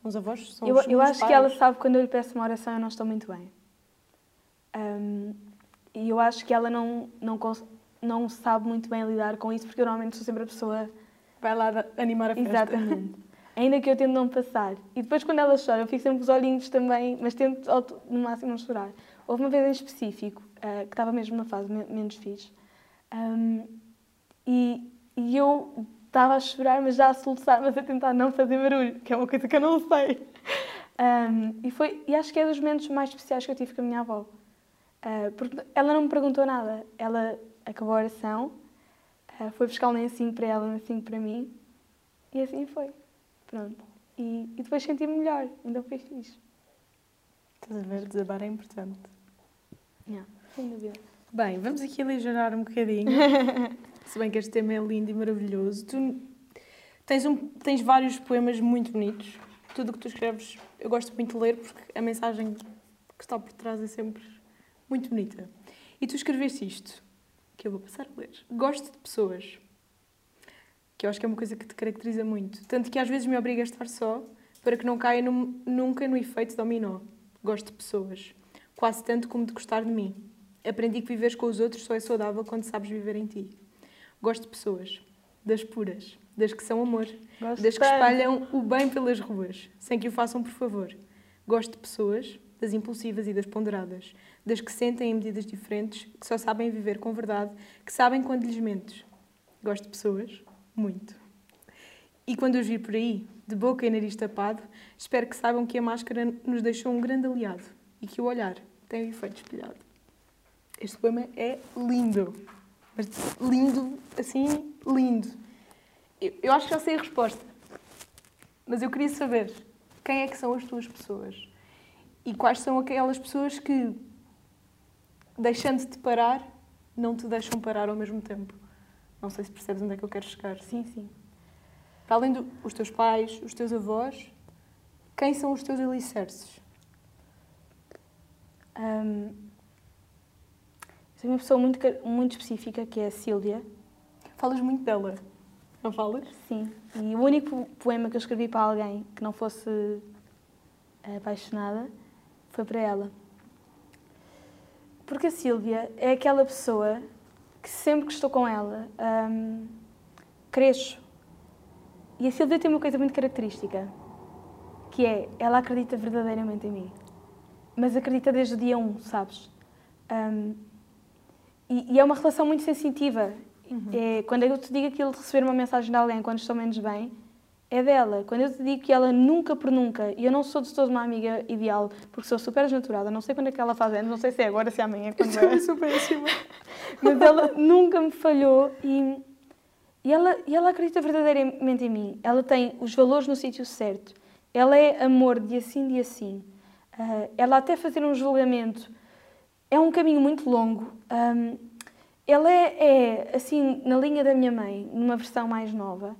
Os avós são Eu, os eu acho que pais. ela sabe que quando eu lhe peço uma oração eu não estou muito bem. Hum, e eu acho que ela não, não, cons- não sabe muito bem lidar com isso, porque eu normalmente sou sempre a pessoa Vai lá animar a festa. Exatamente. Ainda que eu tento não passar. E depois, quando ela chora, eu fico sempre com os olhinhos também, mas tento no máximo não chorar. Houve uma vez em específico, ah, que estava mesmo numa fase me- menos fixe, Ahm, e, e eu estava a chorar, mas já a soluçar, mas a tentar não fazer barulho, que é uma coisa que eu não sei. Ahm, e, foi, e acho que é dos momentos mais especiais que eu tive com a minha avó. Ah, porque ela não me perguntou nada. Ela acabou a oração, ah, foi buscar um lencinho para ela, um lencinho para mim, e assim foi. Pronto. E, e depois senti-me melhor, ainda foi fixe. Estás a ver? Desabar é importante. Yeah, sem dúvida. Bem, vamos aqui aligerar um bocadinho. Se bem que este tema é lindo e maravilhoso. Tu tens, um, tens vários poemas muito bonitos. Tudo o que tu escreves eu gosto muito de ler porque a mensagem que está por trás é sempre muito bonita. E tu escreveste isto, que eu vou passar a ler. Gosto de pessoas. Que eu acho que é uma coisa que te caracteriza muito. Tanto que às vezes me obriga a estar só para que não caia num- nunca no efeito dominó. Gosto de pessoas. Quase tanto como de gostar de mim. Aprendi que viveres com os outros só é saudável quando sabes viver em ti. Gosto de pessoas. Das puras. Das que são amor. Gosto Das que tanto. espalham o bem pelas ruas, sem que o façam por favor. Gosto de pessoas, das impulsivas e das ponderadas, das que sentem em medidas diferentes, que só sabem viver com verdade, que sabem quando lhes mentes. Gosto de pessoas, muito. E quando os vir por aí, de boca e nariz tapado, espero que saibam que a máscara nos deixou um grande aliado e que o olhar tem o efeito espelhado. Este poema é lindo. Mas lindo, assim, lindo. Eu, eu acho que já sei a resposta. Mas eu queria saber quem é que são as tuas pessoas e quais são aquelas pessoas que, deixando-te parar, não te deixam parar ao mesmo tempo. Não sei se percebes onde é que eu quero chegar. Sim, sim. Para além dos teus pais, os teus avós, quem são os teus alicerces? Eu tenho uma pessoa muito, muito específica, que é a Sílvia. Falas muito dela, não falas? Sim. E o único poema que eu escrevi para alguém que não fosse apaixonada foi para ela. Porque a Sílvia é aquela pessoa que sempre que estou com ela hum, cresço. E a Sílvia tem uma coisa muito característica, que é ela acredita verdadeiramente em mim. Mas acredita desde o dia 1, sabes? Hum, e, e é uma relação muito sensitiva. É, quando eu te digo aquilo de receber uma mensagem de alguém quando estou menos bem, é dela. Quando eu te digo que ela nunca por nunca, e eu não sou de toda uma amiga ideal, porque sou super desnaturada, não sei quando é que ela faz anos, não sei se é agora, se é amanhã, quando Eu é. sou péssima. Mas ela nunca me falhou e, e, ela, e ela acredita verdadeiramente em mim. Ela tem os valores no sítio certo. Ela é amor de assim, de assim. Ah, ela até fazer um julgamento é um caminho muito longo. Ahm, ela é, é, assim, na linha da minha mãe, numa versão mais nova,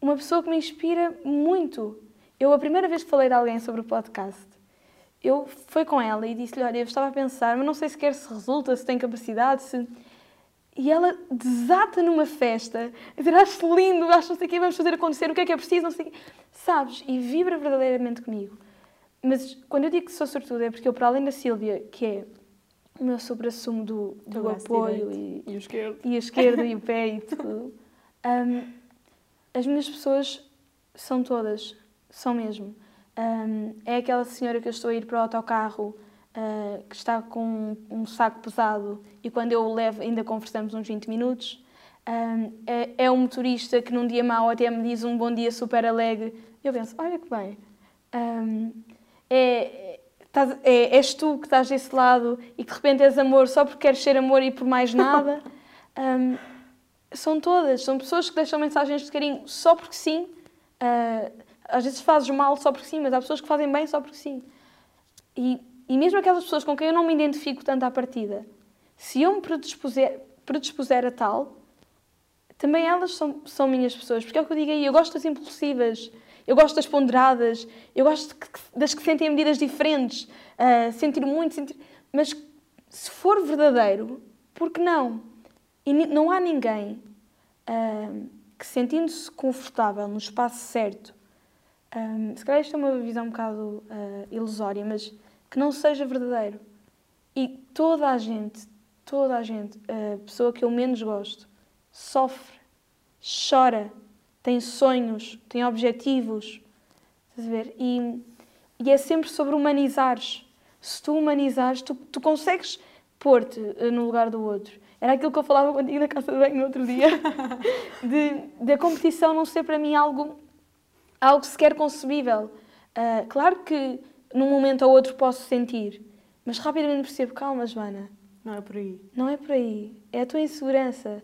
uma pessoa que me inspira muito. Eu, a primeira vez que falei de alguém sobre o podcast, eu fui com ela e disse-lhe, olha, eu estava a pensar, mas não sei sequer se resulta, se tem capacidade, se... E ela desata numa festa, a dizer, acho lindo, acho não sei o quê, vamos fazer acontecer, o que é que é preciso, não sei o quê. Sabes? E vibra verdadeiramente comigo. Mas quando eu digo que sou sortuda é porque eu, para além da Sílvia, que é o meu supra-sumo do, do apoio direito. e, E o esquerdo. e a esquerda e o pé e tudo. Hum, as minhas pessoas são todas, são mesmo. Hum, é aquela senhora que eu estou a ir para o autocarro ah, que está com um saco pesado e quando eu o levo ainda conversamos uns 20 minutos. Hum, é, é um motorista que num dia mau até me diz um bom dia super alegre. Eu penso, olha que bem. É, estás- é- és tu que estás desse lado e que de repente és amor só porque queres ser amor e por mais nada. São todas, são pessoas que deixam mensagens de carinho só porque sim. Ah, às vezes fazes mal só porque sim, mas há pessoas que fazem bem só porque sim. E, e mesmo aquelas pessoas com quem eu não me identifico tanto à partida, se eu me predispuser, predispuser a tal, também elas são, são minhas pessoas. Porque é o que eu digo aí, eu gosto das impulsivas, eu gosto das ponderadas, eu gosto das que sentem medidas diferentes, ah, sentir muito, sentir... Mas se for verdadeiro, por que não? E não há ninguém ah, que, sentindo-se confortável no espaço certo, ah, se calhar isto é uma visão um bocado ah, ilusória, mas que não seja verdadeiro. E toda a gente, toda a gente, a pessoa que eu menos gosto, sofre, chora, tem sonhos, tem objetivos. Estás a ver? E, e é sempre sobre humanizares. Se tu humanizares, tu, tu consegues pôr-te eh, no lugar do outro. Era aquilo que eu falava contigo na casa de banho no outro dia, de, de a competição não ser para mim algo, algo sequer concebível. Ah, claro que num momento ou outro posso sentir, mas rapidamente percebo, calma, Joana, Não é por aí. não é por aí. É a tua insegurança.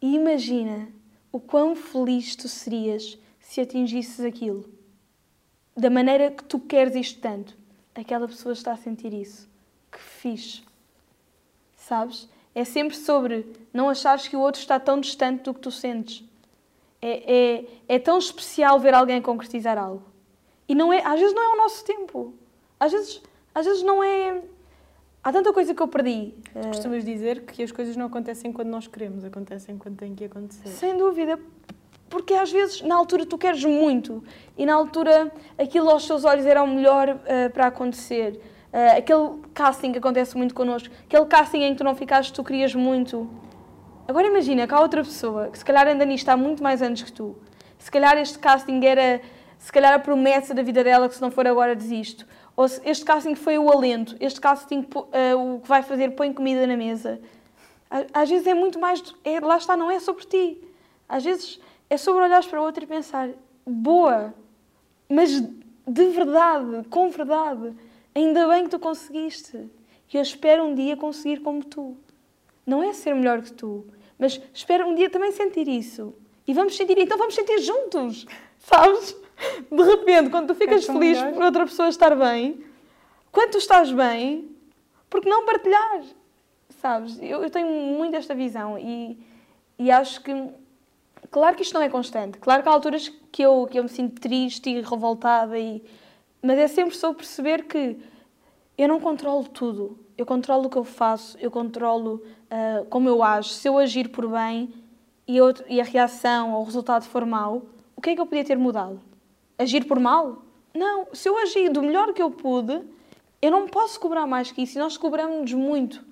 E imagina o quão feliz tu serias se atingisses aquilo. Da maneira que tu queres isto tanto. Aquela pessoa está a sentir isso. Que fixe. Sabes? É sempre sobre não achares que o outro está tão distante do que tu sentes. É, é, é tão especial ver alguém concretizar algo. E não é, às vezes não é o nosso tempo. Às vezes, às vezes não é. Há tanta coisa que eu perdi. Eh, Costumas dizer que as coisas não acontecem quando nós queremos, acontecem quando têm que acontecer. Sem dúvida. Porque às vezes, na altura, tu queres muito e na altura aquilo aos teus olhos era o melhor eh, para acontecer. Eh, aquele casting que acontece muito connosco, aquele casting em que tu não ficaste, tu querias muito. Agora imagina que há outra pessoa que se calhar anda nisto há muito mais anos que tu. Se calhar este casting era, se calhar a promessa da vida dela que se não for agora desisto. Ou se este casting foi o alento, este casting eh, o que vai fazer põe comida na mesa. Às vezes é muito mais, é, lá está, não é sobre ti. Às vezes é sobre olhares para o outro e pensar, boa, mas de verdade, com verdade, ainda bem que tu conseguiste. E eu espero um dia conseguir como tu. Não é ser melhor que tu, mas espero um dia também sentir isso. E vamos sentir, então vamos sentir juntos, sabes? De repente, quando tu ficas tão feliz melhor. por outra pessoa estar bem, quando tu estás bem, por que não partilhar? Sabes? Eu, eu tenho muito esta visão e, e acho que, claro que isto não é constante. Claro que há alturas que eu, que eu me sinto triste e revoltada, e, mas é sempre sobre perceber que eu não controlo tudo. Eu controlo o que eu faço, eu controlo ah, como eu ajo. Se eu agir por bem e, eu- e a reação ou o resultado for mau, o que é que eu podia ter mudado? Agir por mal? Não. Se eu agir do melhor que eu pude, eu não posso cobrar mais que isso. E nós cobramos muito.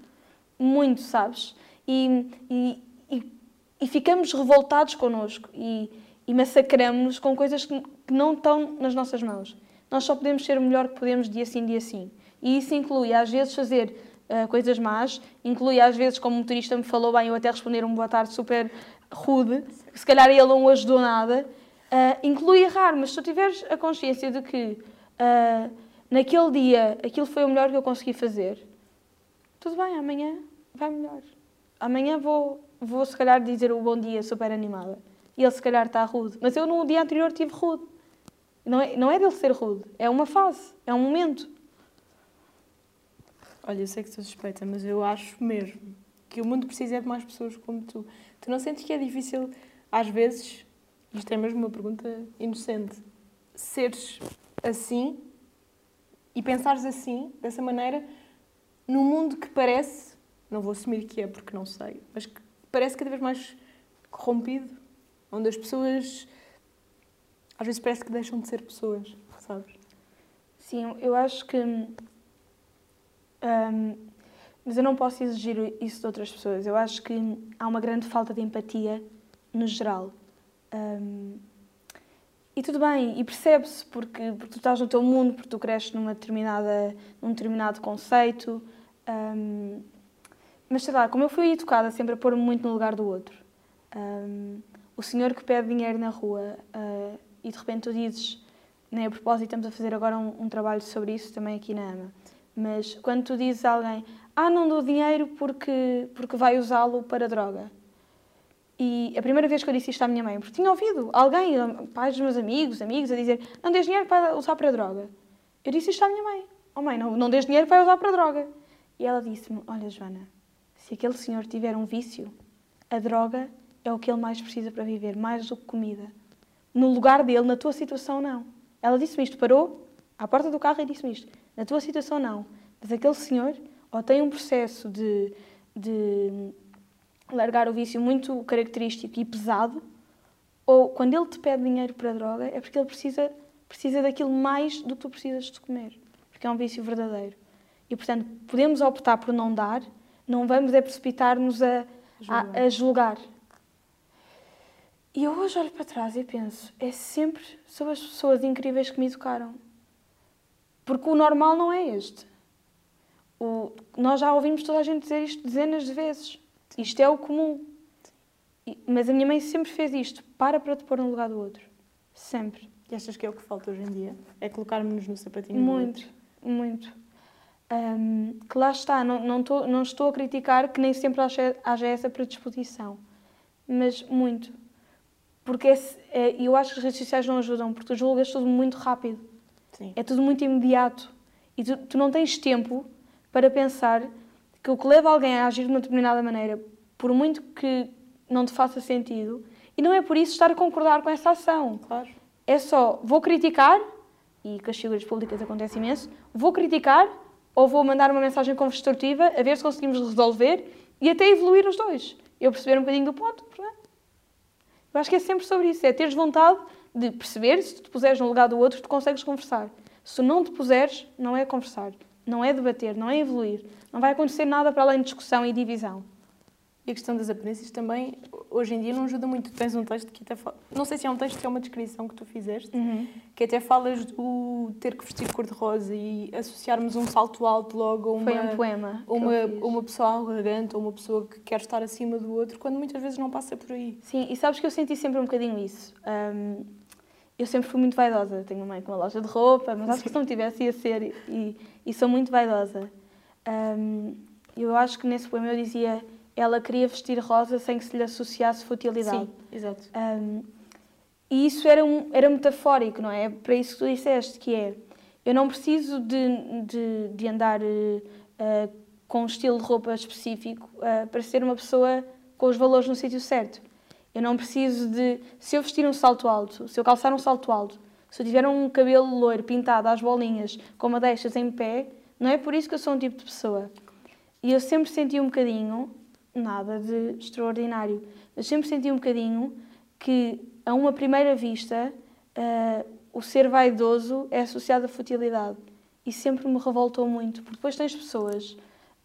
Muito, sabes? E, e, e, e ficamos revoltados connosco e, e massacramos-nos com coisas que não estão nas nossas mãos. Nós só podemos ser o melhor que podemos dia sim, dia sim. E isso inclui, às vezes, fazer uh, coisas más, inclui às vezes, como o motorista me falou bem, eu até responder um boa tarde super rude, se calhar ele não ajudou nada, uh, inclui errar, mas se tu tiveres a consciência de que uh, naquele dia aquilo foi o melhor que eu consegui fazer, tudo bem, amanhã vai melhor. Amanhã vou, vou se calhar dizer o bom dia super animada. E ele se calhar está rude. Mas eu no dia anterior tive rude. Não é, não é dele ser rude, é uma fase, é um momento. Olha, eu sei que sou suspeita, mas eu acho mesmo que o mundo precisa de mais pessoas como tu. Tu não sentes que é difícil, às vezes, isto é mesmo uma pergunta inocente, seres assim e pensares assim, dessa maneira, num mundo que parece, não vou assumir que é porque não sei, mas que parece cada vez mais corrompido, onde as pessoas às vezes parece que deixam de ser pessoas, sabes? Sim, eu acho que. Um, mas eu não posso exigir isso de outras pessoas. Eu acho que há uma grande falta de empatia no geral. Um, e tudo bem, e percebe-se porque, porque tu estás no teu mundo, porque tu cresces numa determinada, num determinado conceito. Um, mas sei lá, como eu fui educada sempre a pôr-me muito no lugar do outro. Um, o senhor que pede dinheiro na rua, uh, e de repente tu dizes, nem a propósito, estamos a fazer agora um, um trabalho sobre isso também aqui na AMA, mas quando tu dizes a alguém, ah, não dou dinheiro porque, porque vai usá-lo para droga. E a primeira vez que eu disse isto à minha mãe, porque tinha ouvido alguém, pais dos meus amigos, amigos, a dizer, não dês dinheiro para usar para droga. Eu disse isto à minha mãe, oh mãe, não, não dês dinheiro para usar para droga. E ela disse-me, olha Joana, se aquele senhor tiver um vício, a droga é o que ele mais precisa para viver, mais do que comida no lugar dele, na tua situação, não. Ela disse-me isto, parou à porta do carro e disse-me isto. Na tua situação, não. Mas aquele senhor, ou tem um processo de, de largar o vício muito característico e pesado, ou quando ele te pede dinheiro para a droga, é porque ele precisa, precisa daquilo mais do que tu precisas de comer. Porque é um vício verdadeiro. E, portanto, podemos optar por não dar, não vamos é precipitar-nos a, a, a julgar. E eu hoje olho para trás e penso, é sempre sobre as pessoas incríveis que me educaram. Porque o normal não é este. O, nós já ouvimos toda a gente dizer isto dezenas de vezes. Isto é o comum. E, mas a minha mãe sempre fez isto. Para para te pôr no lugar do outro. Sempre. E achas que é o que falta hoje em dia? É colocarmos-nos no sapatinho muito, do outro? Muito, muito. Um, que lá está, não, não, tô, não estou a criticar que nem sempre haja, haja essa predisposição. Mas muito porque é, é, eu acho que as redes sociais não ajudam, porque tu julgas tudo muito rápido. Sim. É tudo muito imediato. E tu, tu não tens tempo para pensar que o que leva alguém a agir de uma determinada maneira, por muito que não te faça sentido, e não é por isso estar a concordar com essa ação. Claro. É só, vou criticar, e com as figuras públicas acontece imenso, vou criticar ou vou mandar uma mensagem construtiva a ver se conseguimos resolver e até evoluir os dois. Eu perceber um bocadinho do ponto, eu acho que é sempre sobre isso, é teres vontade de perceber, se te puseres no lugar do outro, tu consegues conversar. Se não te puseres, não é conversar, não é debater, não é evoluir. Não vai acontecer nada para além de discussão e divisão. E a questão das aparências também, hoje em dia, não ajuda muito. Tens um texto que até fala... Não sei se é um texto, se é uma descrição que tu fizeste, uhum. que até falas do ter que vestir cor-de-rosa e associarmos um salto alto logo a uma... Foi um poema uma, uma pessoa arrogante ou uma pessoa que quer estar acima do outro, quando muitas vezes não passa por aí. Sim, e sabes que eu senti sempre um bocadinho isso. Um, eu sempre fui muito vaidosa. Tenho uma mãe com uma loja de roupa, mas acho que se não tivesse ia ser. E, e sou muito vaidosa. Um, eu acho que nesse poema eu dizia ela queria vestir rosa sem que se lhe associasse futilidade. Sim, exato. Um, e isso era, um, era metafórico, não é? Para isso que tu disseste, que é, eu não preciso de, de, de andar uh, com um estilo de roupa específico uh, para ser uma pessoa com os valores no sítio certo. Eu não preciso de, se eu vestir um salto alto, se eu calçar um salto alto, se eu tiver um cabelo loiro pintado às bolinhas, com madeixas em pé, não é por isso que eu sou um tipo de pessoa. E eu sempre senti um bocadinho nada de extraordinário. Mas sempre senti um bocadinho que, a uma primeira vista, uh, o ser vaidoso é associado à futilidade. E sempre me revoltou muito, porque depois tens pessoas,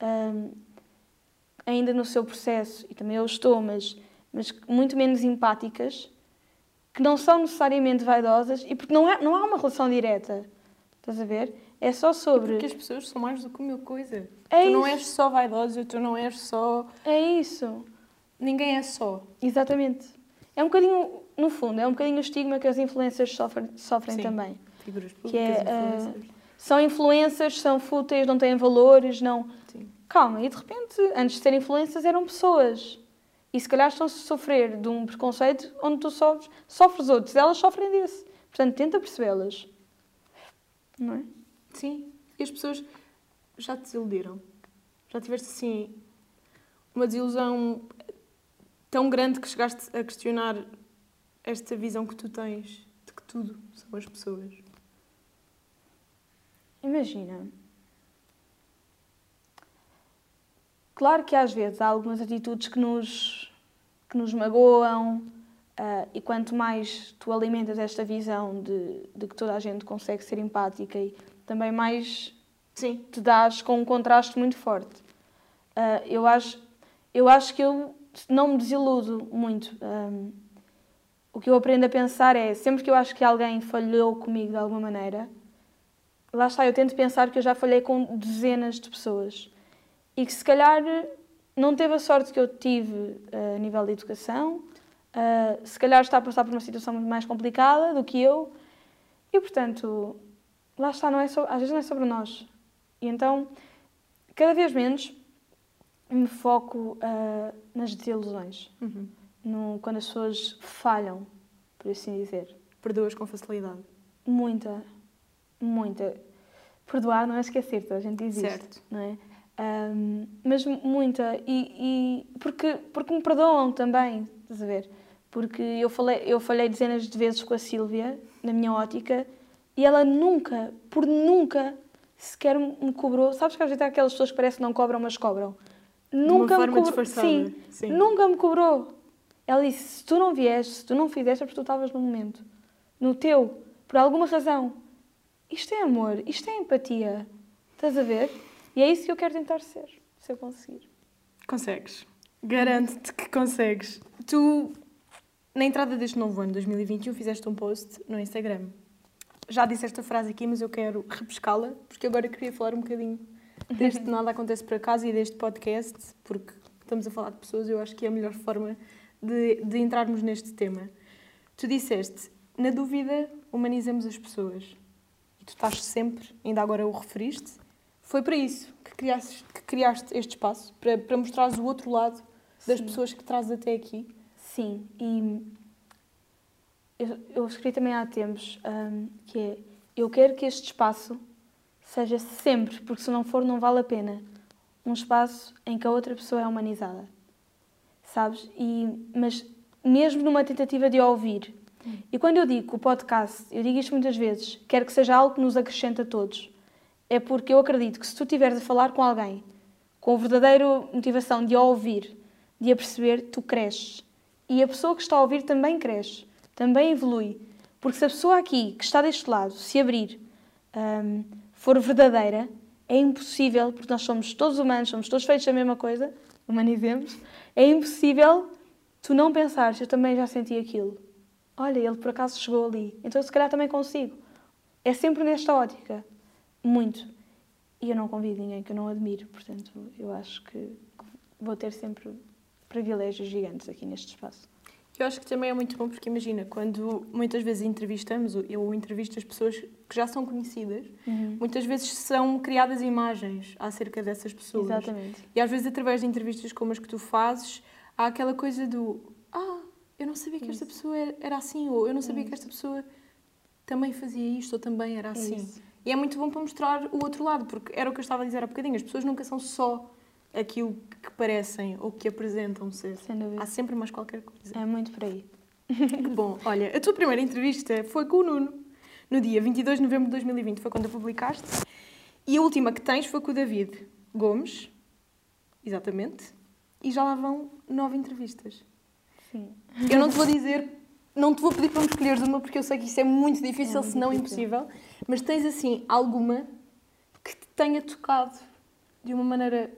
uh, ainda no seu processo, e também eu estou, mas, mas muito menos empáticas, que não são necessariamente vaidosas, e porque não, é, não há uma relação direta. Estás a ver? É só sobre. Porque as pessoas são mais do que uma coisa. É tu não isso. és só vaidosa, tu não és só. É isso. Ninguém é só. Exatamente. É um bocadinho, no fundo, é um bocadinho o estigma que as influencers sofrem, sofrem Sim. também. Figuras públicas, Que é, ah, influencers. São influencers, são fúteis, não têm valores, não. Sim. Calma, e de repente, antes de serem influências, eram pessoas. E se calhar estão a sofrer de um preconceito onde tu sofres, sofres outros, elas sofrem desse. Portanto, tenta percebê-las. Não é? Sim. E as pessoas já te desiludiram. Já tiveste assim uma desilusão tão grande que chegaste a questionar esta visão que tu tens de que tudo são as pessoas. Imagina. Claro que às vezes há algumas atitudes que nos, que nos magoam, ah, e quanto mais tu alimentas esta visão de, de que toda a gente consegue ser empática, e também mais Sim. te dás com um contraste muito forte. Ah, eu, acho, eu acho que eu não me desiludo muito. Ahm, o que eu aprendo a pensar é, sempre que eu acho que alguém falhou comigo de alguma maneira, lá está, eu tento pensar que eu já falhei com dezenas de pessoas e que se calhar não teve a sorte que eu tive ah, a nível de educação, ah, se calhar está a passar por uma situação muito mais complicada do que eu e, portanto, lá está, não é so- às vezes não é sobre nós. E então, cada vez menos me foco ah, nas desilusões, Uhum. no, quando as pessoas falham, por assim dizer. Perdoas com facilidade. Muita, muita. Perdoar não é esquecer, a gente diz isto, Certo. não é? Ahm, mas muita. E, e porque, porque me perdoam também, estás a ver? Porque eu falei, eu falhei dezenas de vezes com a Sílvia, na minha ótica, e ela nunca, por nunca, sequer me cobrou. Sabes que às vezes há aquelas pessoas que parecem que não cobram, mas cobram. Nunca me cobrou. Sim, Sim. nunca me cobrou. Ela disse: se tu não vieste, se tu não fizeste, é porque tu estavas no momento. No teu, por alguma razão. Isto é amor, isto é empatia. Estás a ver? E é isso que eu quero tentar ser, se eu conseguir. Consegues. Garanto-te que consegues. Tu, na entrada deste novo ano, 2021, fizeste um post no Instagram. Já disse esta frase aqui, mas eu quero repescá-la, porque agora queria falar um bocadinho deste Nada Acontece por Acaso e deste podcast, porque estamos a falar de pessoas e eu acho que é a melhor forma de, de entrarmos neste tema. Tu disseste, na dúvida, humanizamos as pessoas. E tu estás sempre, ainda agora o referiste, foi para isso que criaste, que criaste este espaço, para, para mostrares o outro lado das Sim. pessoas que trazes até aqui. Sim, e eu, eu escrevi também há tempos hum, que é: eu quero que este espaço seja sempre, porque se não for, não vale a pena, um espaço em que a outra pessoa é humanizada. Sabes? E, mas mesmo numa tentativa de ouvir. E quando eu digo o podcast, eu digo isto muitas vezes, quero que seja algo que nos acrescente a todos. É porque eu acredito que se tu estiveres a falar com alguém com a verdadeira motivação de a ouvir, de a perceber, tu cresces. E a pessoa que está a ouvir também cresce, também evolui. Porque se a pessoa aqui, que está deste lado, se abrir, hum, for verdadeira, é impossível, porque nós somos todos humanos, somos todos feitos da mesma coisa, humanizemos, é impossível tu não pensares, eu também já senti aquilo. Olha, ele por acaso chegou ali, então se calhar também consigo. É sempre nesta ótica. Muito. E eu não convido ninguém que eu não admiro, portanto, eu acho que vou ter sempre privilégios gigantes aqui neste espaço. Eu acho que também é muito bom porque imagina, quando muitas vezes entrevistamos, ou eu entrevisto as pessoas que já são conhecidas, muitas vezes são criadas imagens acerca dessas pessoas. Exatamente. E às vezes através de entrevistas como as que tu fazes, há aquela coisa do ah, eu não sabia que esta pessoa era- assim, ou eu não sabia que esta pessoa também fazia isto, ou também era assim. isso. E é muito bom para mostrar o outro lado, porque era o que eu estava a dizer há bocadinho, as pessoas nunca são só aquilo que parecem ou que apresentam ser. Sem dúvida. Há sempre mais qualquer coisa. É muito por aí. Que bom. Olha, a tua primeira entrevista foi com o Nuno, no dia 22 de novembro de 2020, foi quando a publicaste. E a última que tens foi com o David Gomes, exatamente. E já lá vão nove entrevistas. Sim. Eu não te vou dizer, não te vou pedir para me escolheres uma, porque eu sei que isso é muito difícil, É se não impossível. Mas tens, assim, alguma que te tenha tocado de uma maneira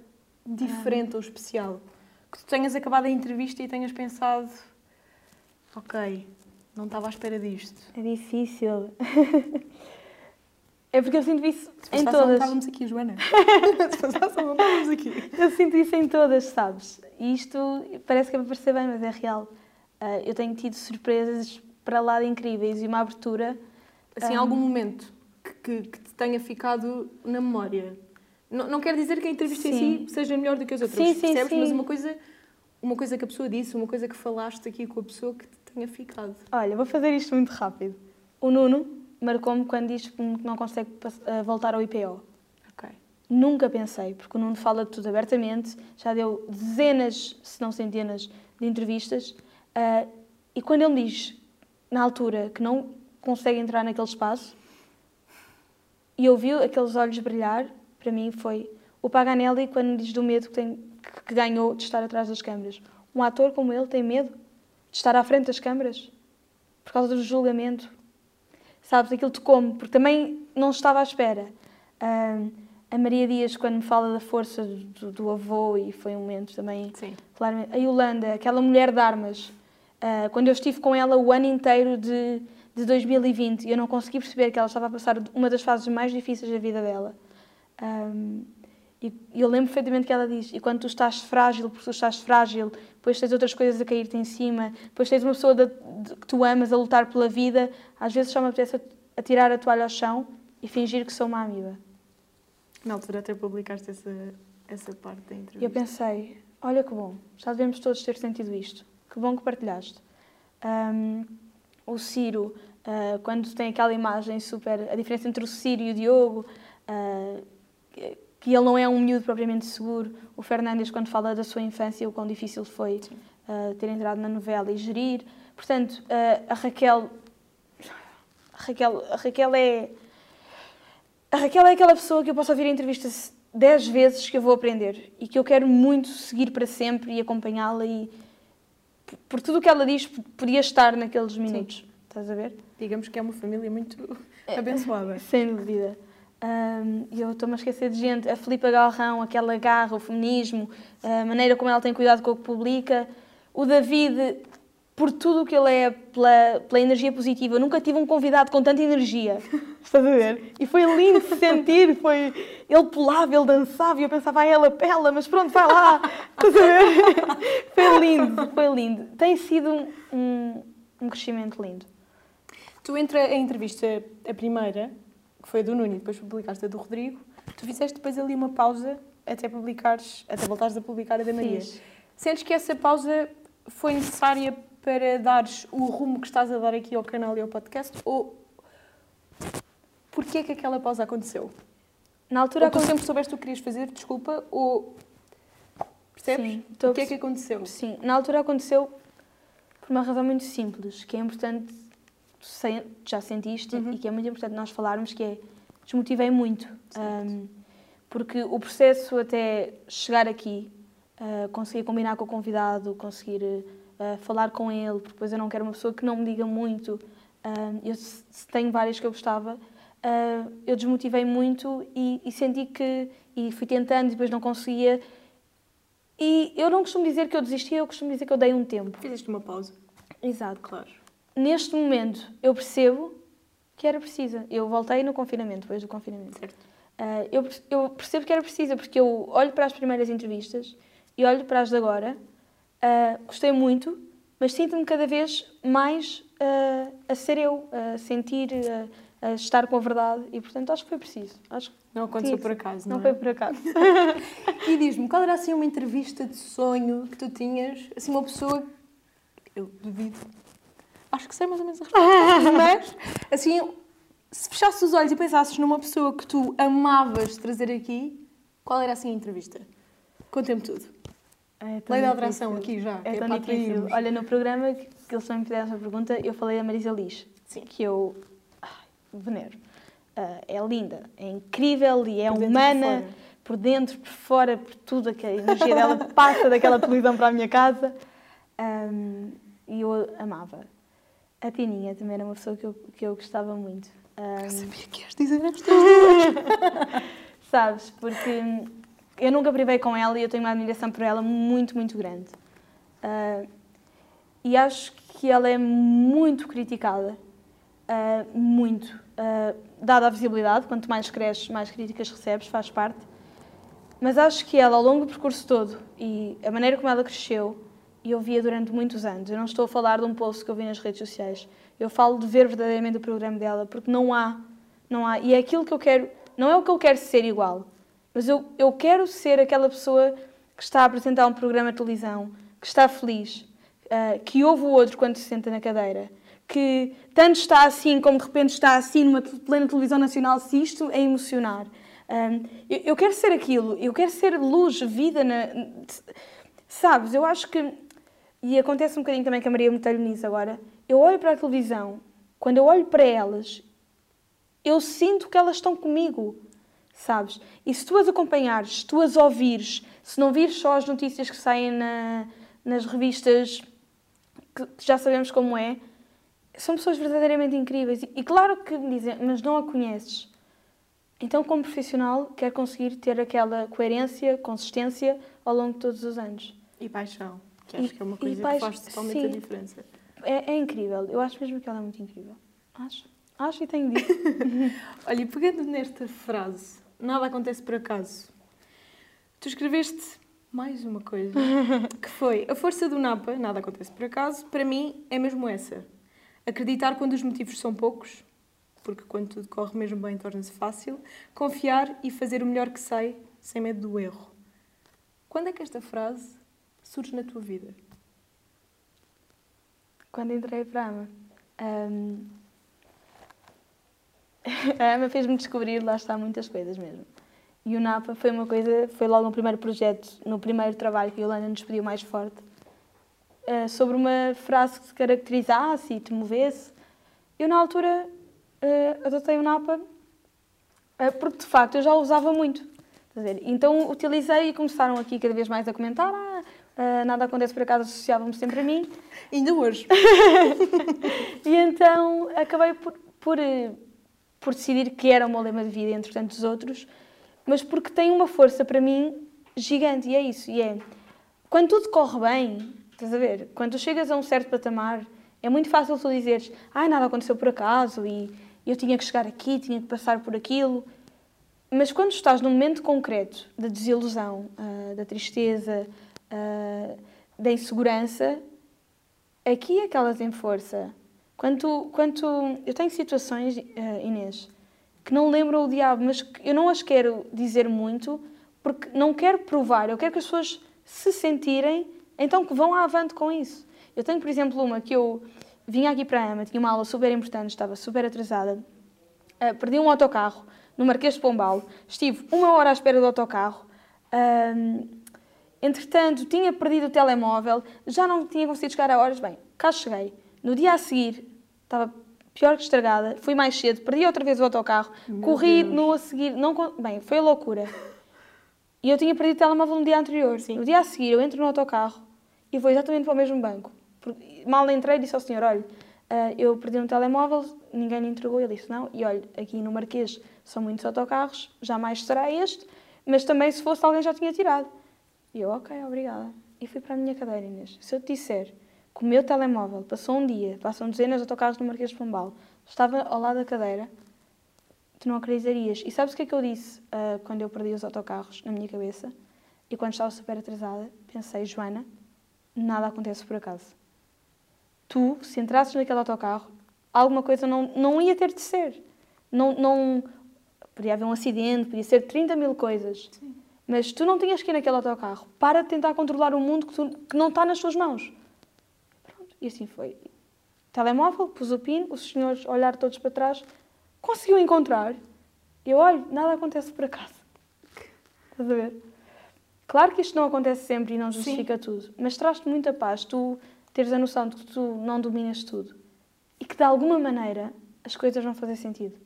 diferente ou especial? Que tu tenhas acabado a entrevista e tenhas pensado, ok, não estava à espera disto. É difícil. É porque eu sinto isso Se em fácil, não todas. estávamos aqui, Joana. Se não estávamos aqui. Eu sinto isso em todas, sabes? E isto parece que é para parecer bem, mas é real. Ah, eu tenho tido surpresas para lá de incríveis e uma abertura. Assim, Ah. algum momento que, que, que te tenha ficado na memória. Não, não quer dizer que a entrevista em Sim. si seja melhor do que as outras, Sim, sim, percebes? sim. Mas uma coisa, uma coisa que a pessoa disse, uma coisa que falaste aqui com a pessoa que te tenha ficado. Olha, vou fazer isto muito rápido. O Nuno marcou-me quando diz que não consegue ah, voltar ao IPO. Ok. Nunca pensei, porque o Nuno fala de tudo abertamente, já deu dezenas, se não centenas, de entrevistas. ah, e quando ele me diz, na altura, que não consegue entrar naquele espaço, e ouviu aqueles olhos brilhar, para mim foi o Paganelli quando diz do medo que, tem, que- ganhou de estar atrás das câmaras. Um ator como ele tem medo de estar à frente das câmaras por causa do julgamento. Sabes, aquilo tocou-me, porque também não estava à espera. Ah, a Maria Dias, quando me fala da força do, do avô, e foi um momento também Sim. claramente. A Yolanda, aquela mulher de armas, ah, quando eu estive com ela o ano inteiro de, de 2020 e eu não consegui perceber que ela estava a passar uma das fases mais difíceis da vida dela. Ahm, e e eu lembro perfeitamente que ela diz: e quando tu estás frágil, porque tu estás frágil, depois tens outras coisas a cair-te em cima, depois tens uma pessoa da- de- que tu amas a lutar pela vida, às vezes só me apetece atirar a toalha ao chão e fingir que sou uma amiga. Na altura até publicaste essa, essa parte da E eu entrevista. pensei, olha que bom, já devemos todos ter sentido isto. Que bom que partilhaste. Ahm, o Ciro, ah, quando tem aquela imagem super... A diferença entre o Ciro e o Diogo, ah, que- ele não é um miúdo propriamente seguro. O Fernandes, quando fala da sua infância, o quão difícil foi ah, ter entrado na novela e gerir. Portanto, ah, a Raquel... A Raquel, a Raquel é... A Raquel é aquela pessoa que eu posso ouvir a entrevista dez vezes que eu vou aprender e que eu quero muito seguir para sempre e acompanhá-la e por- por tudo o que ela diz podia estar naqueles minutos. Estás a ver? Digamos que é uma família muito É. abençoada. Sem dúvida. E eu estou-me a esquecer de gente. A Filipa Galrão, aquela garra, o feminismo, a maneira como ela tem cuidado com o que publica. O David, por tudo o que ele é, pela, pela energia positiva. Eu nunca tive um convidado com tanta energia. Estás a ver? E foi lindo de sentir. Foi... Ele pulava, ele dançava e eu pensava, ah, ela pela, mas pronto, vai lá. Estás a ver? Foi lindo, foi lindo. Tem sido um, um crescimento lindo. Tu, entre a entrevista, a primeira, que foi a do Nuno, e depois publicaste a do Rodrigo, tu fizeste depois ali uma pausa até publicares, até voltares a publicar a da Maria. Fiz. Sentes que essa pausa foi necessária para dares o rumo que estás a dar aqui ao canal e ao podcast? Ou porquê é que aquela pausa aconteceu? Na altura Ou tu sempre soubeste o que querias fazer, desculpa, ou... Percebes? Sim, o que é que aconteceu? Sim, na altura aconteceu por uma razão muito simples, que é importante, tu se- já sentiste, Uhum. e que é muito importante nós falarmos, que é, desmotivei muito. Ahm, porque o processo até chegar aqui, ah, conseguir combinar com o convidado, conseguir ah, falar com ele, porque depois eu não quero uma pessoa que não me diga muito. Ahm, eu se se tenho várias que eu gostava, ah, eu desmotivei muito e, e senti que, e fui tentando e depois não conseguia, e eu não costumo dizer que eu desisti, eu costumo dizer que eu dei um tempo. Fizeste uma pausa, Exato. claro. Neste momento, eu percebo que era precisa. Eu voltei no confinamento, depois do confinamento. Certo. Ah, eu, eu percebo que era precisa, porque eu olho para as primeiras entrevistas e olho para as de agora. ah, gostei muito, mas sinto-me cada vez mais ah, a ser eu, a sentir, a, a estar com a verdade. E, portanto, acho que foi preciso. Acho Não aconteceu por acaso, não não, foi é? por acaso. E diz-me, qual era assim uma entrevista de sonho que tu tinhas? Assim, uma pessoa. Eu duvido. Acho que sei mais ou menos a resposta. mas, assim, se fechasses os olhos e pensasses numa pessoa que tu amavas trazer aqui, qual era assim a entrevista? Conta-me tudo. É tão Lei da atração aqui já. É que tão difícil. Olha, no programa que eles só me fizeram essa pergunta, eu falei da Marisa Liz, Sim. que eu ai, venero. Ah, é linda, é incrível e é Por humana, por dentro, por fora, por tudo, a energia dela passa daquela televisão para a minha casa. Ahm, e eu amava. A Tininha também era uma pessoa que eu, que eu gostava muito. Ahm, Sabia que ias dizer estas Sabes? Porque eu nunca privei com ela e eu tenho uma admiração por ela muito, muito grande. Ah, e acho que ela é muito criticada. ah, muito. uh, dada a visibilidade, quanto mais cresces, mais críticas recebes, faz parte. Mas acho que ela, ao longo do percurso todo, e a maneira como ela cresceu, e eu via durante muitos anos, eu não estou a falar de um post que eu vi nas redes sociais, eu falo de ver verdadeiramente o programa dela, porque não há, não há, e é aquilo que eu quero, não é o que eu quero ser igual, mas eu, eu quero ser aquela pessoa que está a apresentar um programa de televisão, que está feliz, uh, que ouve o outro quando se senta na cadeira, que tanto está assim como de repente está assim numa plena televisão nacional, se isto é emocionar. Um, eu, eu, quero ser aquilo, eu quero ser luz, vida. Na, sabes, eu acho que. E acontece um bocadinho também com a Maria Metalho nisso agora. Eu olho para a televisão, quando eu olho para elas, eu sinto que elas estão comigo, sabes? E se tu as acompanhares, se tu as ouvires, se não vires só as notícias que saem na, nas revistas, que já sabemos como é, são pessoas verdadeiramente incríveis. E, e claro que me dizem, mas não a conheces. Então, como profissional, quero conseguir ter aquela coerência, consistência ao longo de todos os anos. E paixão, que acho e, que é uma coisa que faz totalmente sim, a diferença. É, é, incrível. Eu acho mesmo que ela é muito incrível. Acho. Acho e tenho dito. Olha, pegando nesta frase, nada acontece por acaso. Tu escreveste mais uma coisa, que foi a força do Napa, nada acontece por acaso, para mim é mesmo essa. Acreditar quando os motivos são poucos, porque quando tudo corre mesmo bem torna-se fácil. Confiar e fazer o melhor que sei, sem medo do erro. Quando é que esta frase surge na tua vida? Quando entrei para a AMA. Um... a AMA fez-me descobrir, lá está, muitas coisas mesmo. E o NAPA foi uma coisa, foi logo no primeiro projeto, no primeiro trabalho que a Yolanda nos pediu mais forte, uh, sobre uma frase que se caracterizasse e te movesse. Eu, na altura, uh, adotei o NAPA uh, porque, de facto, eu já o usava muito. Então, utilizei e começaram aqui cada vez mais a comentar ah, Uh, nada acontece por acaso, associavam-me sempre a mim. Ainda hoje. e então acabei por, por, por decidir que era o meu lema de vida entre tantos outros, mas porque tem uma força para mim gigante, e é isso. E é quando tudo corre bem, estás a ver? Quando chegas a um certo patamar, é muito fácil tu dizeres, ah, nada aconteceu por acaso e eu tinha que chegar aqui, tinha que passar por aquilo. Mas quando estás num momento concreto da desilusão, uh, da tristeza, uh, da insegurança, aqui é que elas têm força. Quando, quando eu tenho situações, uh, Inês, que não lembram o diabo, mas eu não as quero dizer muito, porque não quero provar, eu quero que as pessoas se sentirem, então que vão avante com isso. Eu tenho, por exemplo, uma que eu vinha aqui para a AMA, tinha uma aula super importante, estava super atrasada, uh, perdi um autocarro no Marquês de Pombal, estive uma hora à espera do autocarro, uh, Entretanto, tinha perdido o telemóvel, já não tinha conseguido chegar a horas. Bem, cá cheguei. No dia a seguir, estava pior que estragada, fui mais cedo, perdi outra vez o autocarro, Meu corri Deus. no a seguir. Não, bem, foi a loucura. E eu tinha perdido o telemóvel no dia anterior. Sim. No dia a seguir, eu entro no autocarro e vou exatamente para o mesmo banco. Mal entrei, disse ao senhor: olha, uh, eu perdi um telemóvel, ninguém me entregou. Ele disse: não. E olha, aqui no Marquês são muitos autocarros, jamais será este, mas também se fosse alguém já tinha tirado. E eu, ok, obrigada. E fui para a minha cadeira, Inês. Se eu te disser que o meu telemóvel passou um dia, passam dezenas de autocarros no Marquês de Pombal, estava ao lado da cadeira, tu não acreditarias. E sabes o que é que eu disse uh, quando eu perdi os autocarros na minha cabeça? E quando estava super atrasada, pensei, Joana, nada acontece por acaso. Tu, se entrasses naquele autocarro, alguma coisa não, não ia ter de ser. Não, não, podia haver um acidente, podia ser 30 mil coisas. Sim. Mas tu não tinhas que ir naquele autocarro. Para de tentar controlar o mundo que, tu, que não está nas tuas mãos. Pronto. E assim foi. Telemóvel, pus o PIN, os senhores olharam todos para trás, conseguiu encontrar. Eu olho, nada acontece por acaso. Estás a ver? Claro que isto não acontece sempre e não justifica Sim. tudo, mas traz-te muita paz tu teres a noção de que tu não dominas tudo e que de alguma maneira as coisas vão fazer sentido.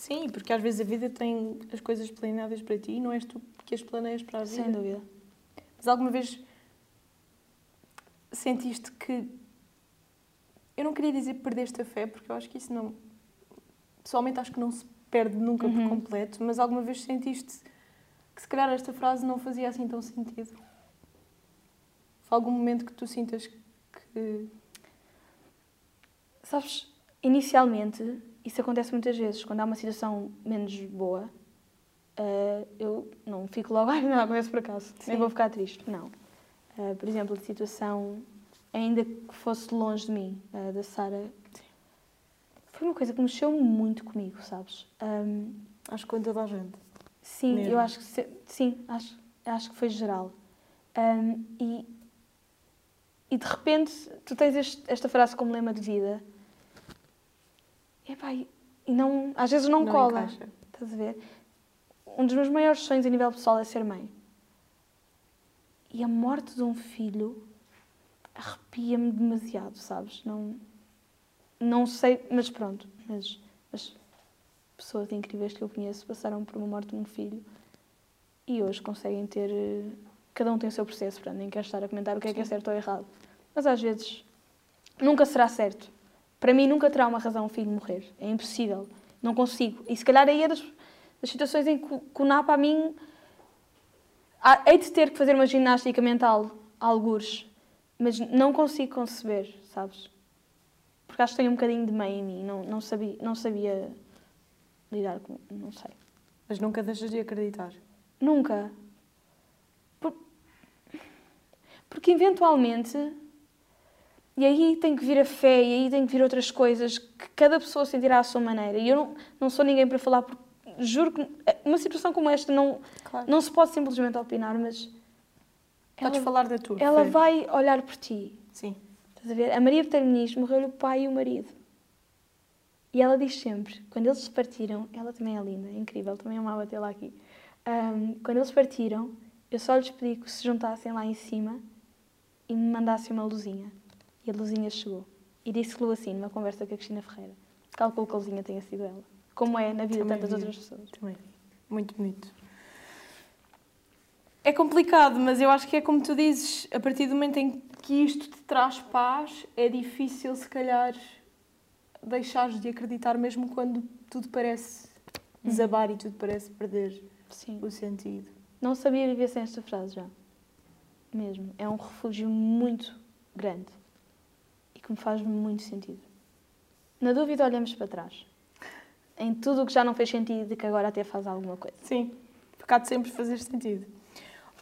Sim, porque às vezes a vida tem as coisas planeadas para ti e não és tu que as planeias para a vida. Sem dúvida. Mas alguma vez sentiste que. Eu não queria dizer perdeste a fé, porque eu acho que isso não. Pessoalmente acho que não se perde nunca uhum. por completo, mas alguma vez sentiste que se calhar esta frase não fazia assim tão sentido? Foi algum momento que tu sintas que. Sabes, inicialmente isso acontece muitas vezes. Quando há uma situação menos boa, uh, eu não fico logo, ai, não, acontece por acaso, Sim. nem vou ficar triste. Não. Uh, por exemplo, a situação, ainda que fosse longe de mim, uh, da Sara, foi uma coisa que mexeu muito comigo, sabes? Um, acho que com toda a gente. Sim, Mesmo. eu acho que sim, acho, acho que foi geral. Um, e, e de repente tu tens este, esta frase como lema de vida. E, epá, e não, às vezes não, não cola. Encaixa. Estás a ver? Um dos meus maiores sonhos a nível pessoal é ser mãe. E a morte de um filho arrepia-me demasiado, sabes? Não, não sei, mas pronto. Mas, mas pessoas incríveis que eu conheço passaram por uma morte de um filho e hoje conseguem ter. Cada um tem o seu processo, portanto, nem quero estar a comentar o que é que é certo ou errado. Mas às vezes nunca será certo. Para mim, nunca terá uma razão um filho morrer. É impossível. Não consigo. E se calhar aí é das, das situações em que, que o NAPA a mim. Hei de ter que fazer uma ginástica mental, algures, mas não consigo conceber, sabes? Porque acho que tenho um bocadinho de mãe em mim. Não, não, sabia, não sabia lidar com. Não sei. Mas nunca deixas de acreditar? Nunca. Por... Porque eventualmente. E aí tem que vir a fé, e aí tem que vir outras coisas que cada pessoa sentirá à sua maneira. E eu não, não sou ninguém para falar, porque juro que uma situação como esta não, claro. não se pode simplesmente opinar, mas. Podes ela, falar da tua. Ela fé. vai olhar por ti. Sim. Estás a ver? A Maria Betarminis morreu o pai e o marido. E ela diz sempre, quando eles se partiram, ela também é linda, é incrível, também amava tê-la aqui. Um, quando eles partiram, eu só lhes pedi que se juntassem lá em cima e me mandassem uma luzinha. E a luzinha chegou. E disse-lhe assim, numa conversa com a Cristina Ferreira. Calculo que a luzinha tenha sido ela. Como é na vida de tantas vi. outras pessoas. Também. Muito bonito. É complicado, mas eu acho que é como tu dizes, a partir do momento em que isto te traz paz, é difícil, se calhar, deixares de acreditar mesmo quando tudo parece desabar e tudo parece perder Sim. o sentido. Não sabia viver sem esta frase já. Mesmo. É um refúgio muito grande que me faz muito sentido. Na dúvida, olhamos para trás. Em tudo o que já não fez sentido e que agora até faz alguma coisa. Sim, porque há de sempre fazer sentido.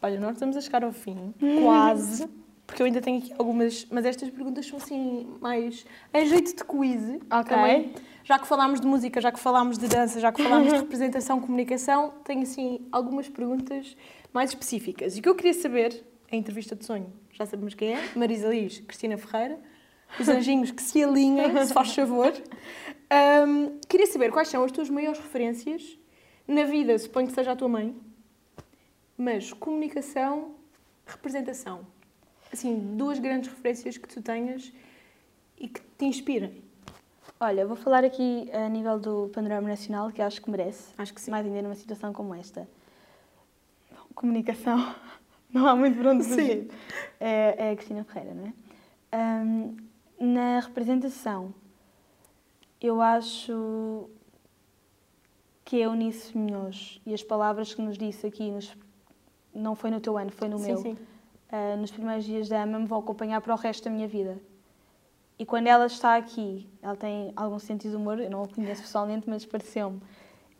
Olha, nós estamos a chegar ao fim, quase porque eu ainda tenho aqui algumas, mas estas perguntas são assim mais em jeito de quiz. Ok. Também. Já que falámos de música, já que falámos de dança, já que falámos de representação, comunicação, tenho assim algumas perguntas mais específicas. E o que eu queria saber, a entrevista de sonho, já sabemos quem é, Marisa Liz, Cristina Ferreira, os anjinhos que se alinhem, se faz favor. Um, queria saber quais são as tuas maiores referências na vida, suponho que seja a tua mãe, mas comunicação, representação assim, duas grandes referências que tu tenhas e que te inspirem? Olha, vou falar aqui a nível do panorama nacional, que acho que merece. Acho que sim. Mais ainda numa situação como esta. Comunicação, não há muito para onde fugir. É, é a Cristina Ferreira, não é? Um, na representação, eu acho que é Eunice Minhoz e as palavras que nos disse aqui, nos, não foi no teu ano, foi no sim, meu. Sim uh, nos primeiros dias da AMA me vão acompanhar para o resto da minha vida. E quando ela está aqui, ela tem algum sentido de humor, eu não a conheço pessoalmente, mas pareceu-me,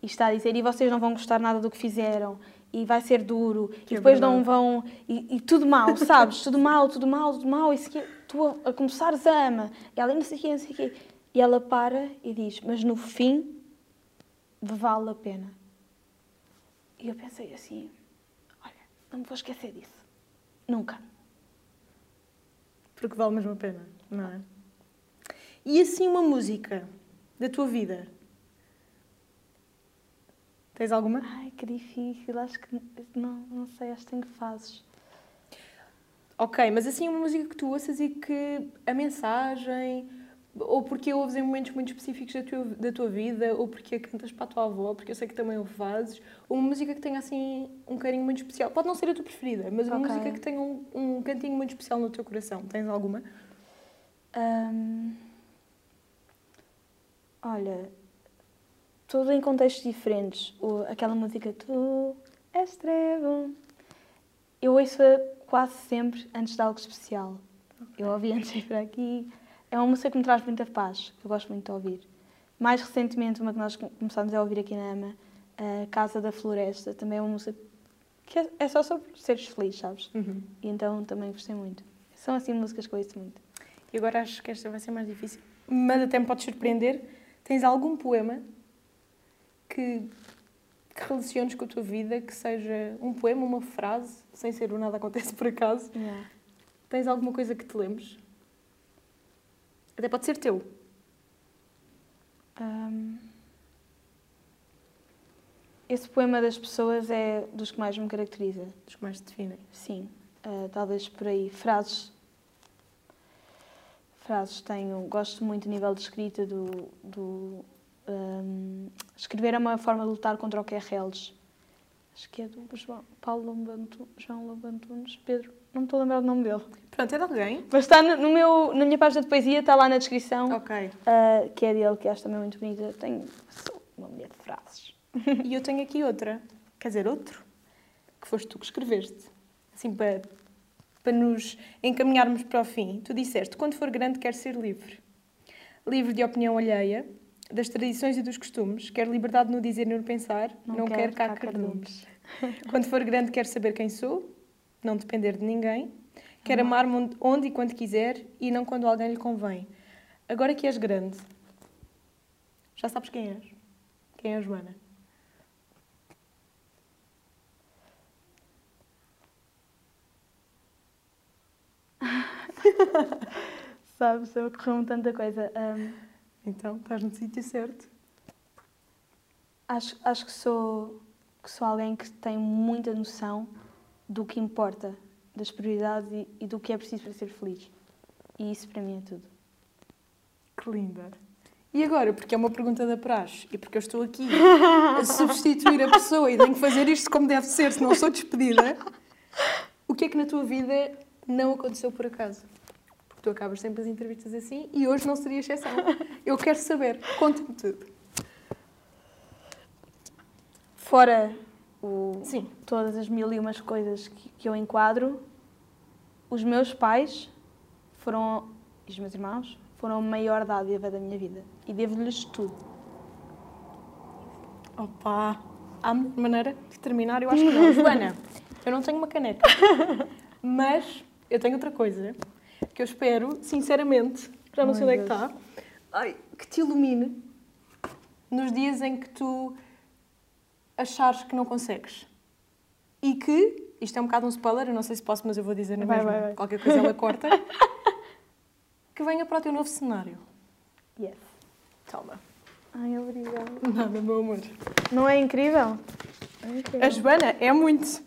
e está a dizer: e vocês não vão gostar nada do que fizeram, e vai ser duro, que e depois é não vão. E, e, tudo mal, sabes? tudo mal, tudo mal, tudo mal, e se tu a, a começares a ama, e ela não sei o quê, não sei o quê. E ela para e diz: mas no fim, vale a pena. E eu pensei assim: olha, não me vou esquecer disso. Nunca. Porque vale mesmo a pena, não é? E assim uma música da tua vida? Tens alguma? Ai, que difícil. Acho que não, não sei, acho que tenho fases. Ok, mas assim uma música que tu ouças e que a mensagem, ou porque a ouves em momentos muito específicos da tua, da tua vida, ou porque a cantas para a tua avó, porque eu sei que também o fazes, ou uma música que tenha assim um carinho muito especial. Pode não ser a tua preferida, mas uma okay. música que tenha um, um, cantinho muito especial no teu coração. Tens alguma? Um... Olha, tudo em contextos diferentes. O, aquela música Tu és trevo. Eu ouço quase sempre antes de algo especial. Okay. Eu ouvi antes de ir para aqui, é uma música que me traz muita paz, que eu gosto muito de ouvir. Mais recentemente, uma que nós começámos a ouvir aqui na AMA, a Casa da Floresta, também é uma música que é, é só sobre seres felizes, sabes? Uhum. E então também gostei muito. São assim músicas que eu ouço muito. E agora acho que esta vai ser mais difícil. Mas até me podes surpreender. Tens algum poema que, que relaciones com a tua vida, que seja um poema, uma frase, sem ser o nada acontece por acaso? Yeah. Tens alguma coisa que te lembres? Até pode ser teu. Um, esse poema das pessoas é dos que mais me caracteriza. Dos que mais te definem. Sim, uh, talvez por aí. Frases. Frases tenho. Gosto muito a nível de escrita do. do um, escrever é uma forma de lutar contra o que é reles. Acho que é do João, Paulo Lobantu, João Lobantunes, Pedro. Não me estou a lembrar do nome dele. Pronto, é de alguém? Mas está no, no meu, na minha página de poesia, está lá na descrição, Ok. uh, que é dele, que acho também muito bonita. Tenho sou uma mulher de frases. E eu tenho aqui outra. Quer dizer, outro. Que foste tu que escreveste. Assim, para, para nos encaminharmos para o fim. Tu disseste, quando for grande quero ser livre. Livre de opinião alheia, das tradições e dos costumes. Quero liberdade no dizer e no pensar. Não, quero cá cardumes. Quando for grande quero saber quem sou. Não depender de ninguém. Quero amar-me onde, e quando quiser e não quando alguém lhe convém. Agora que és grande, já sabes quem és? Quem é a Joana? Sabes, eu ocorreu-me tanta coisa. Um, Então, estás no sítio certo. acho, acho que sou, que sou alguém que tem muita noção do que importa, das prioridades e, e do que é preciso para ser feliz. E isso para mim é tudo. Que linda. E agora, porque é uma pergunta da praxe e porque eu estou aqui a substituir a pessoa e tenho que fazer isto como deve ser, se não sou despedida, o que é que na tua vida não aconteceu por acaso? Porque tu acabas sempre as entrevistas assim e hoje não seria exceção. Eu quero saber. Conta-me tudo. Fora o, Sim. todas as mil e umas coisas que, que eu enquadro, os meus pais foram, e os meus irmãos, foram a maior dádiva da minha vida. E devo-lhes tudo. Opa! Há maneira de terminar? Eu acho que não. Joana, eu não tenho uma caneca. Mas eu tenho outra coisa que eu espero, sinceramente, já não sei onde é que está, ai, que te ilumine nos dias em que tu achares que não consegues. E que, isto é um bocado um spoiler, eu não sei se posso, mas eu vou dizer na Vai, mesma. vai, vai. Qualquer coisa ela corta. que venha para o teu novo cenário. Yes. Calma. Ai, obrigada. Nada, meu amor. Não é incrível? É incrível. A Joana é muito.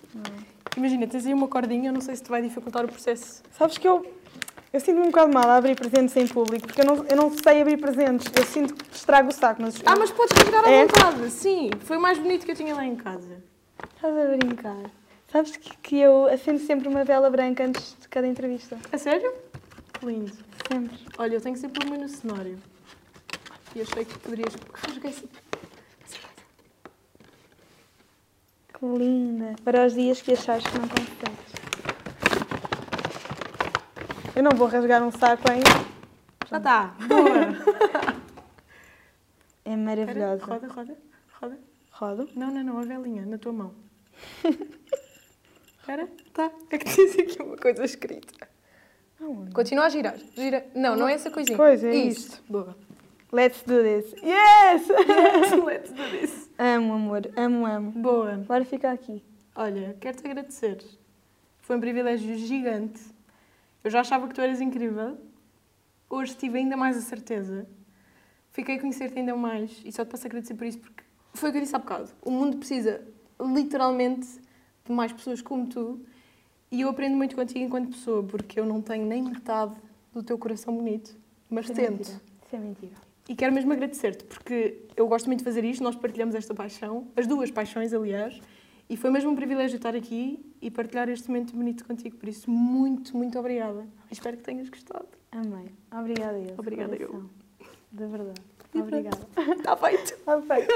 Imagina, tens aí uma cordinha, eu não sei se te vai dificultar o processo. Sabes que eu, eu sinto-me um bocado mal a abrir presentes em público, porque eu não, eu não sei abrir presentes. Eu sinto que estrago o saco, mas... Ah, mas podes rasgar à É? vontade. Sim, foi o mais bonito que eu tinha lá em casa. Estás a brincar. Sabes que, que eu acendo sempre uma vela branca antes de cada entrevista. A sério? Lindo. Sempre. Olha, eu tenho sempre uma no cenário. E achei que poderias. Rasguei assim. Que linda. Para os dias que achares que não consegues. Eu não vou rasgar um saco ainda. Já está. Boa. É maravilhosa. roda, roda, roda. Rodo. Não, não, não, a velinha, na tua mão. Espera, tá. É que diz aqui uma coisa escrita. Aonde? Continua a girar. Gira. Não, não é essa coisinha. Coisa, é Isso. Boa. Let's do this. Yes! Let's do this. amo, amor. Amo, amo. Boa. Agora fica aqui. Olha, quero-te agradecer. Foi um privilégio gigante. Eu já achava que tu eras incrível. Hoje tive ainda mais a certeza. Fiquei a conhecer-te ainda mais e só te posso agradecer por isso porque foi o que eu disse há bocado. O mundo precisa literalmente de mais pessoas como tu e eu aprendo muito contigo enquanto pessoa porque eu não tenho nem metade do teu coração bonito, mas Isso é tento. mentira. Isso é mentira. E quero mesmo agradecer-te, porque eu gosto muito de fazer isto, nós partilhamos esta paixão, as duas paixões, aliás, e foi mesmo um privilégio estar aqui e partilhar este momento bonito contigo. Por isso, muito, muito obrigada. Espero que tenhas gostado. Amei. Obrigada eu. Obrigada eu. coração. De verdade. Obrigada. Está feito. Está feito.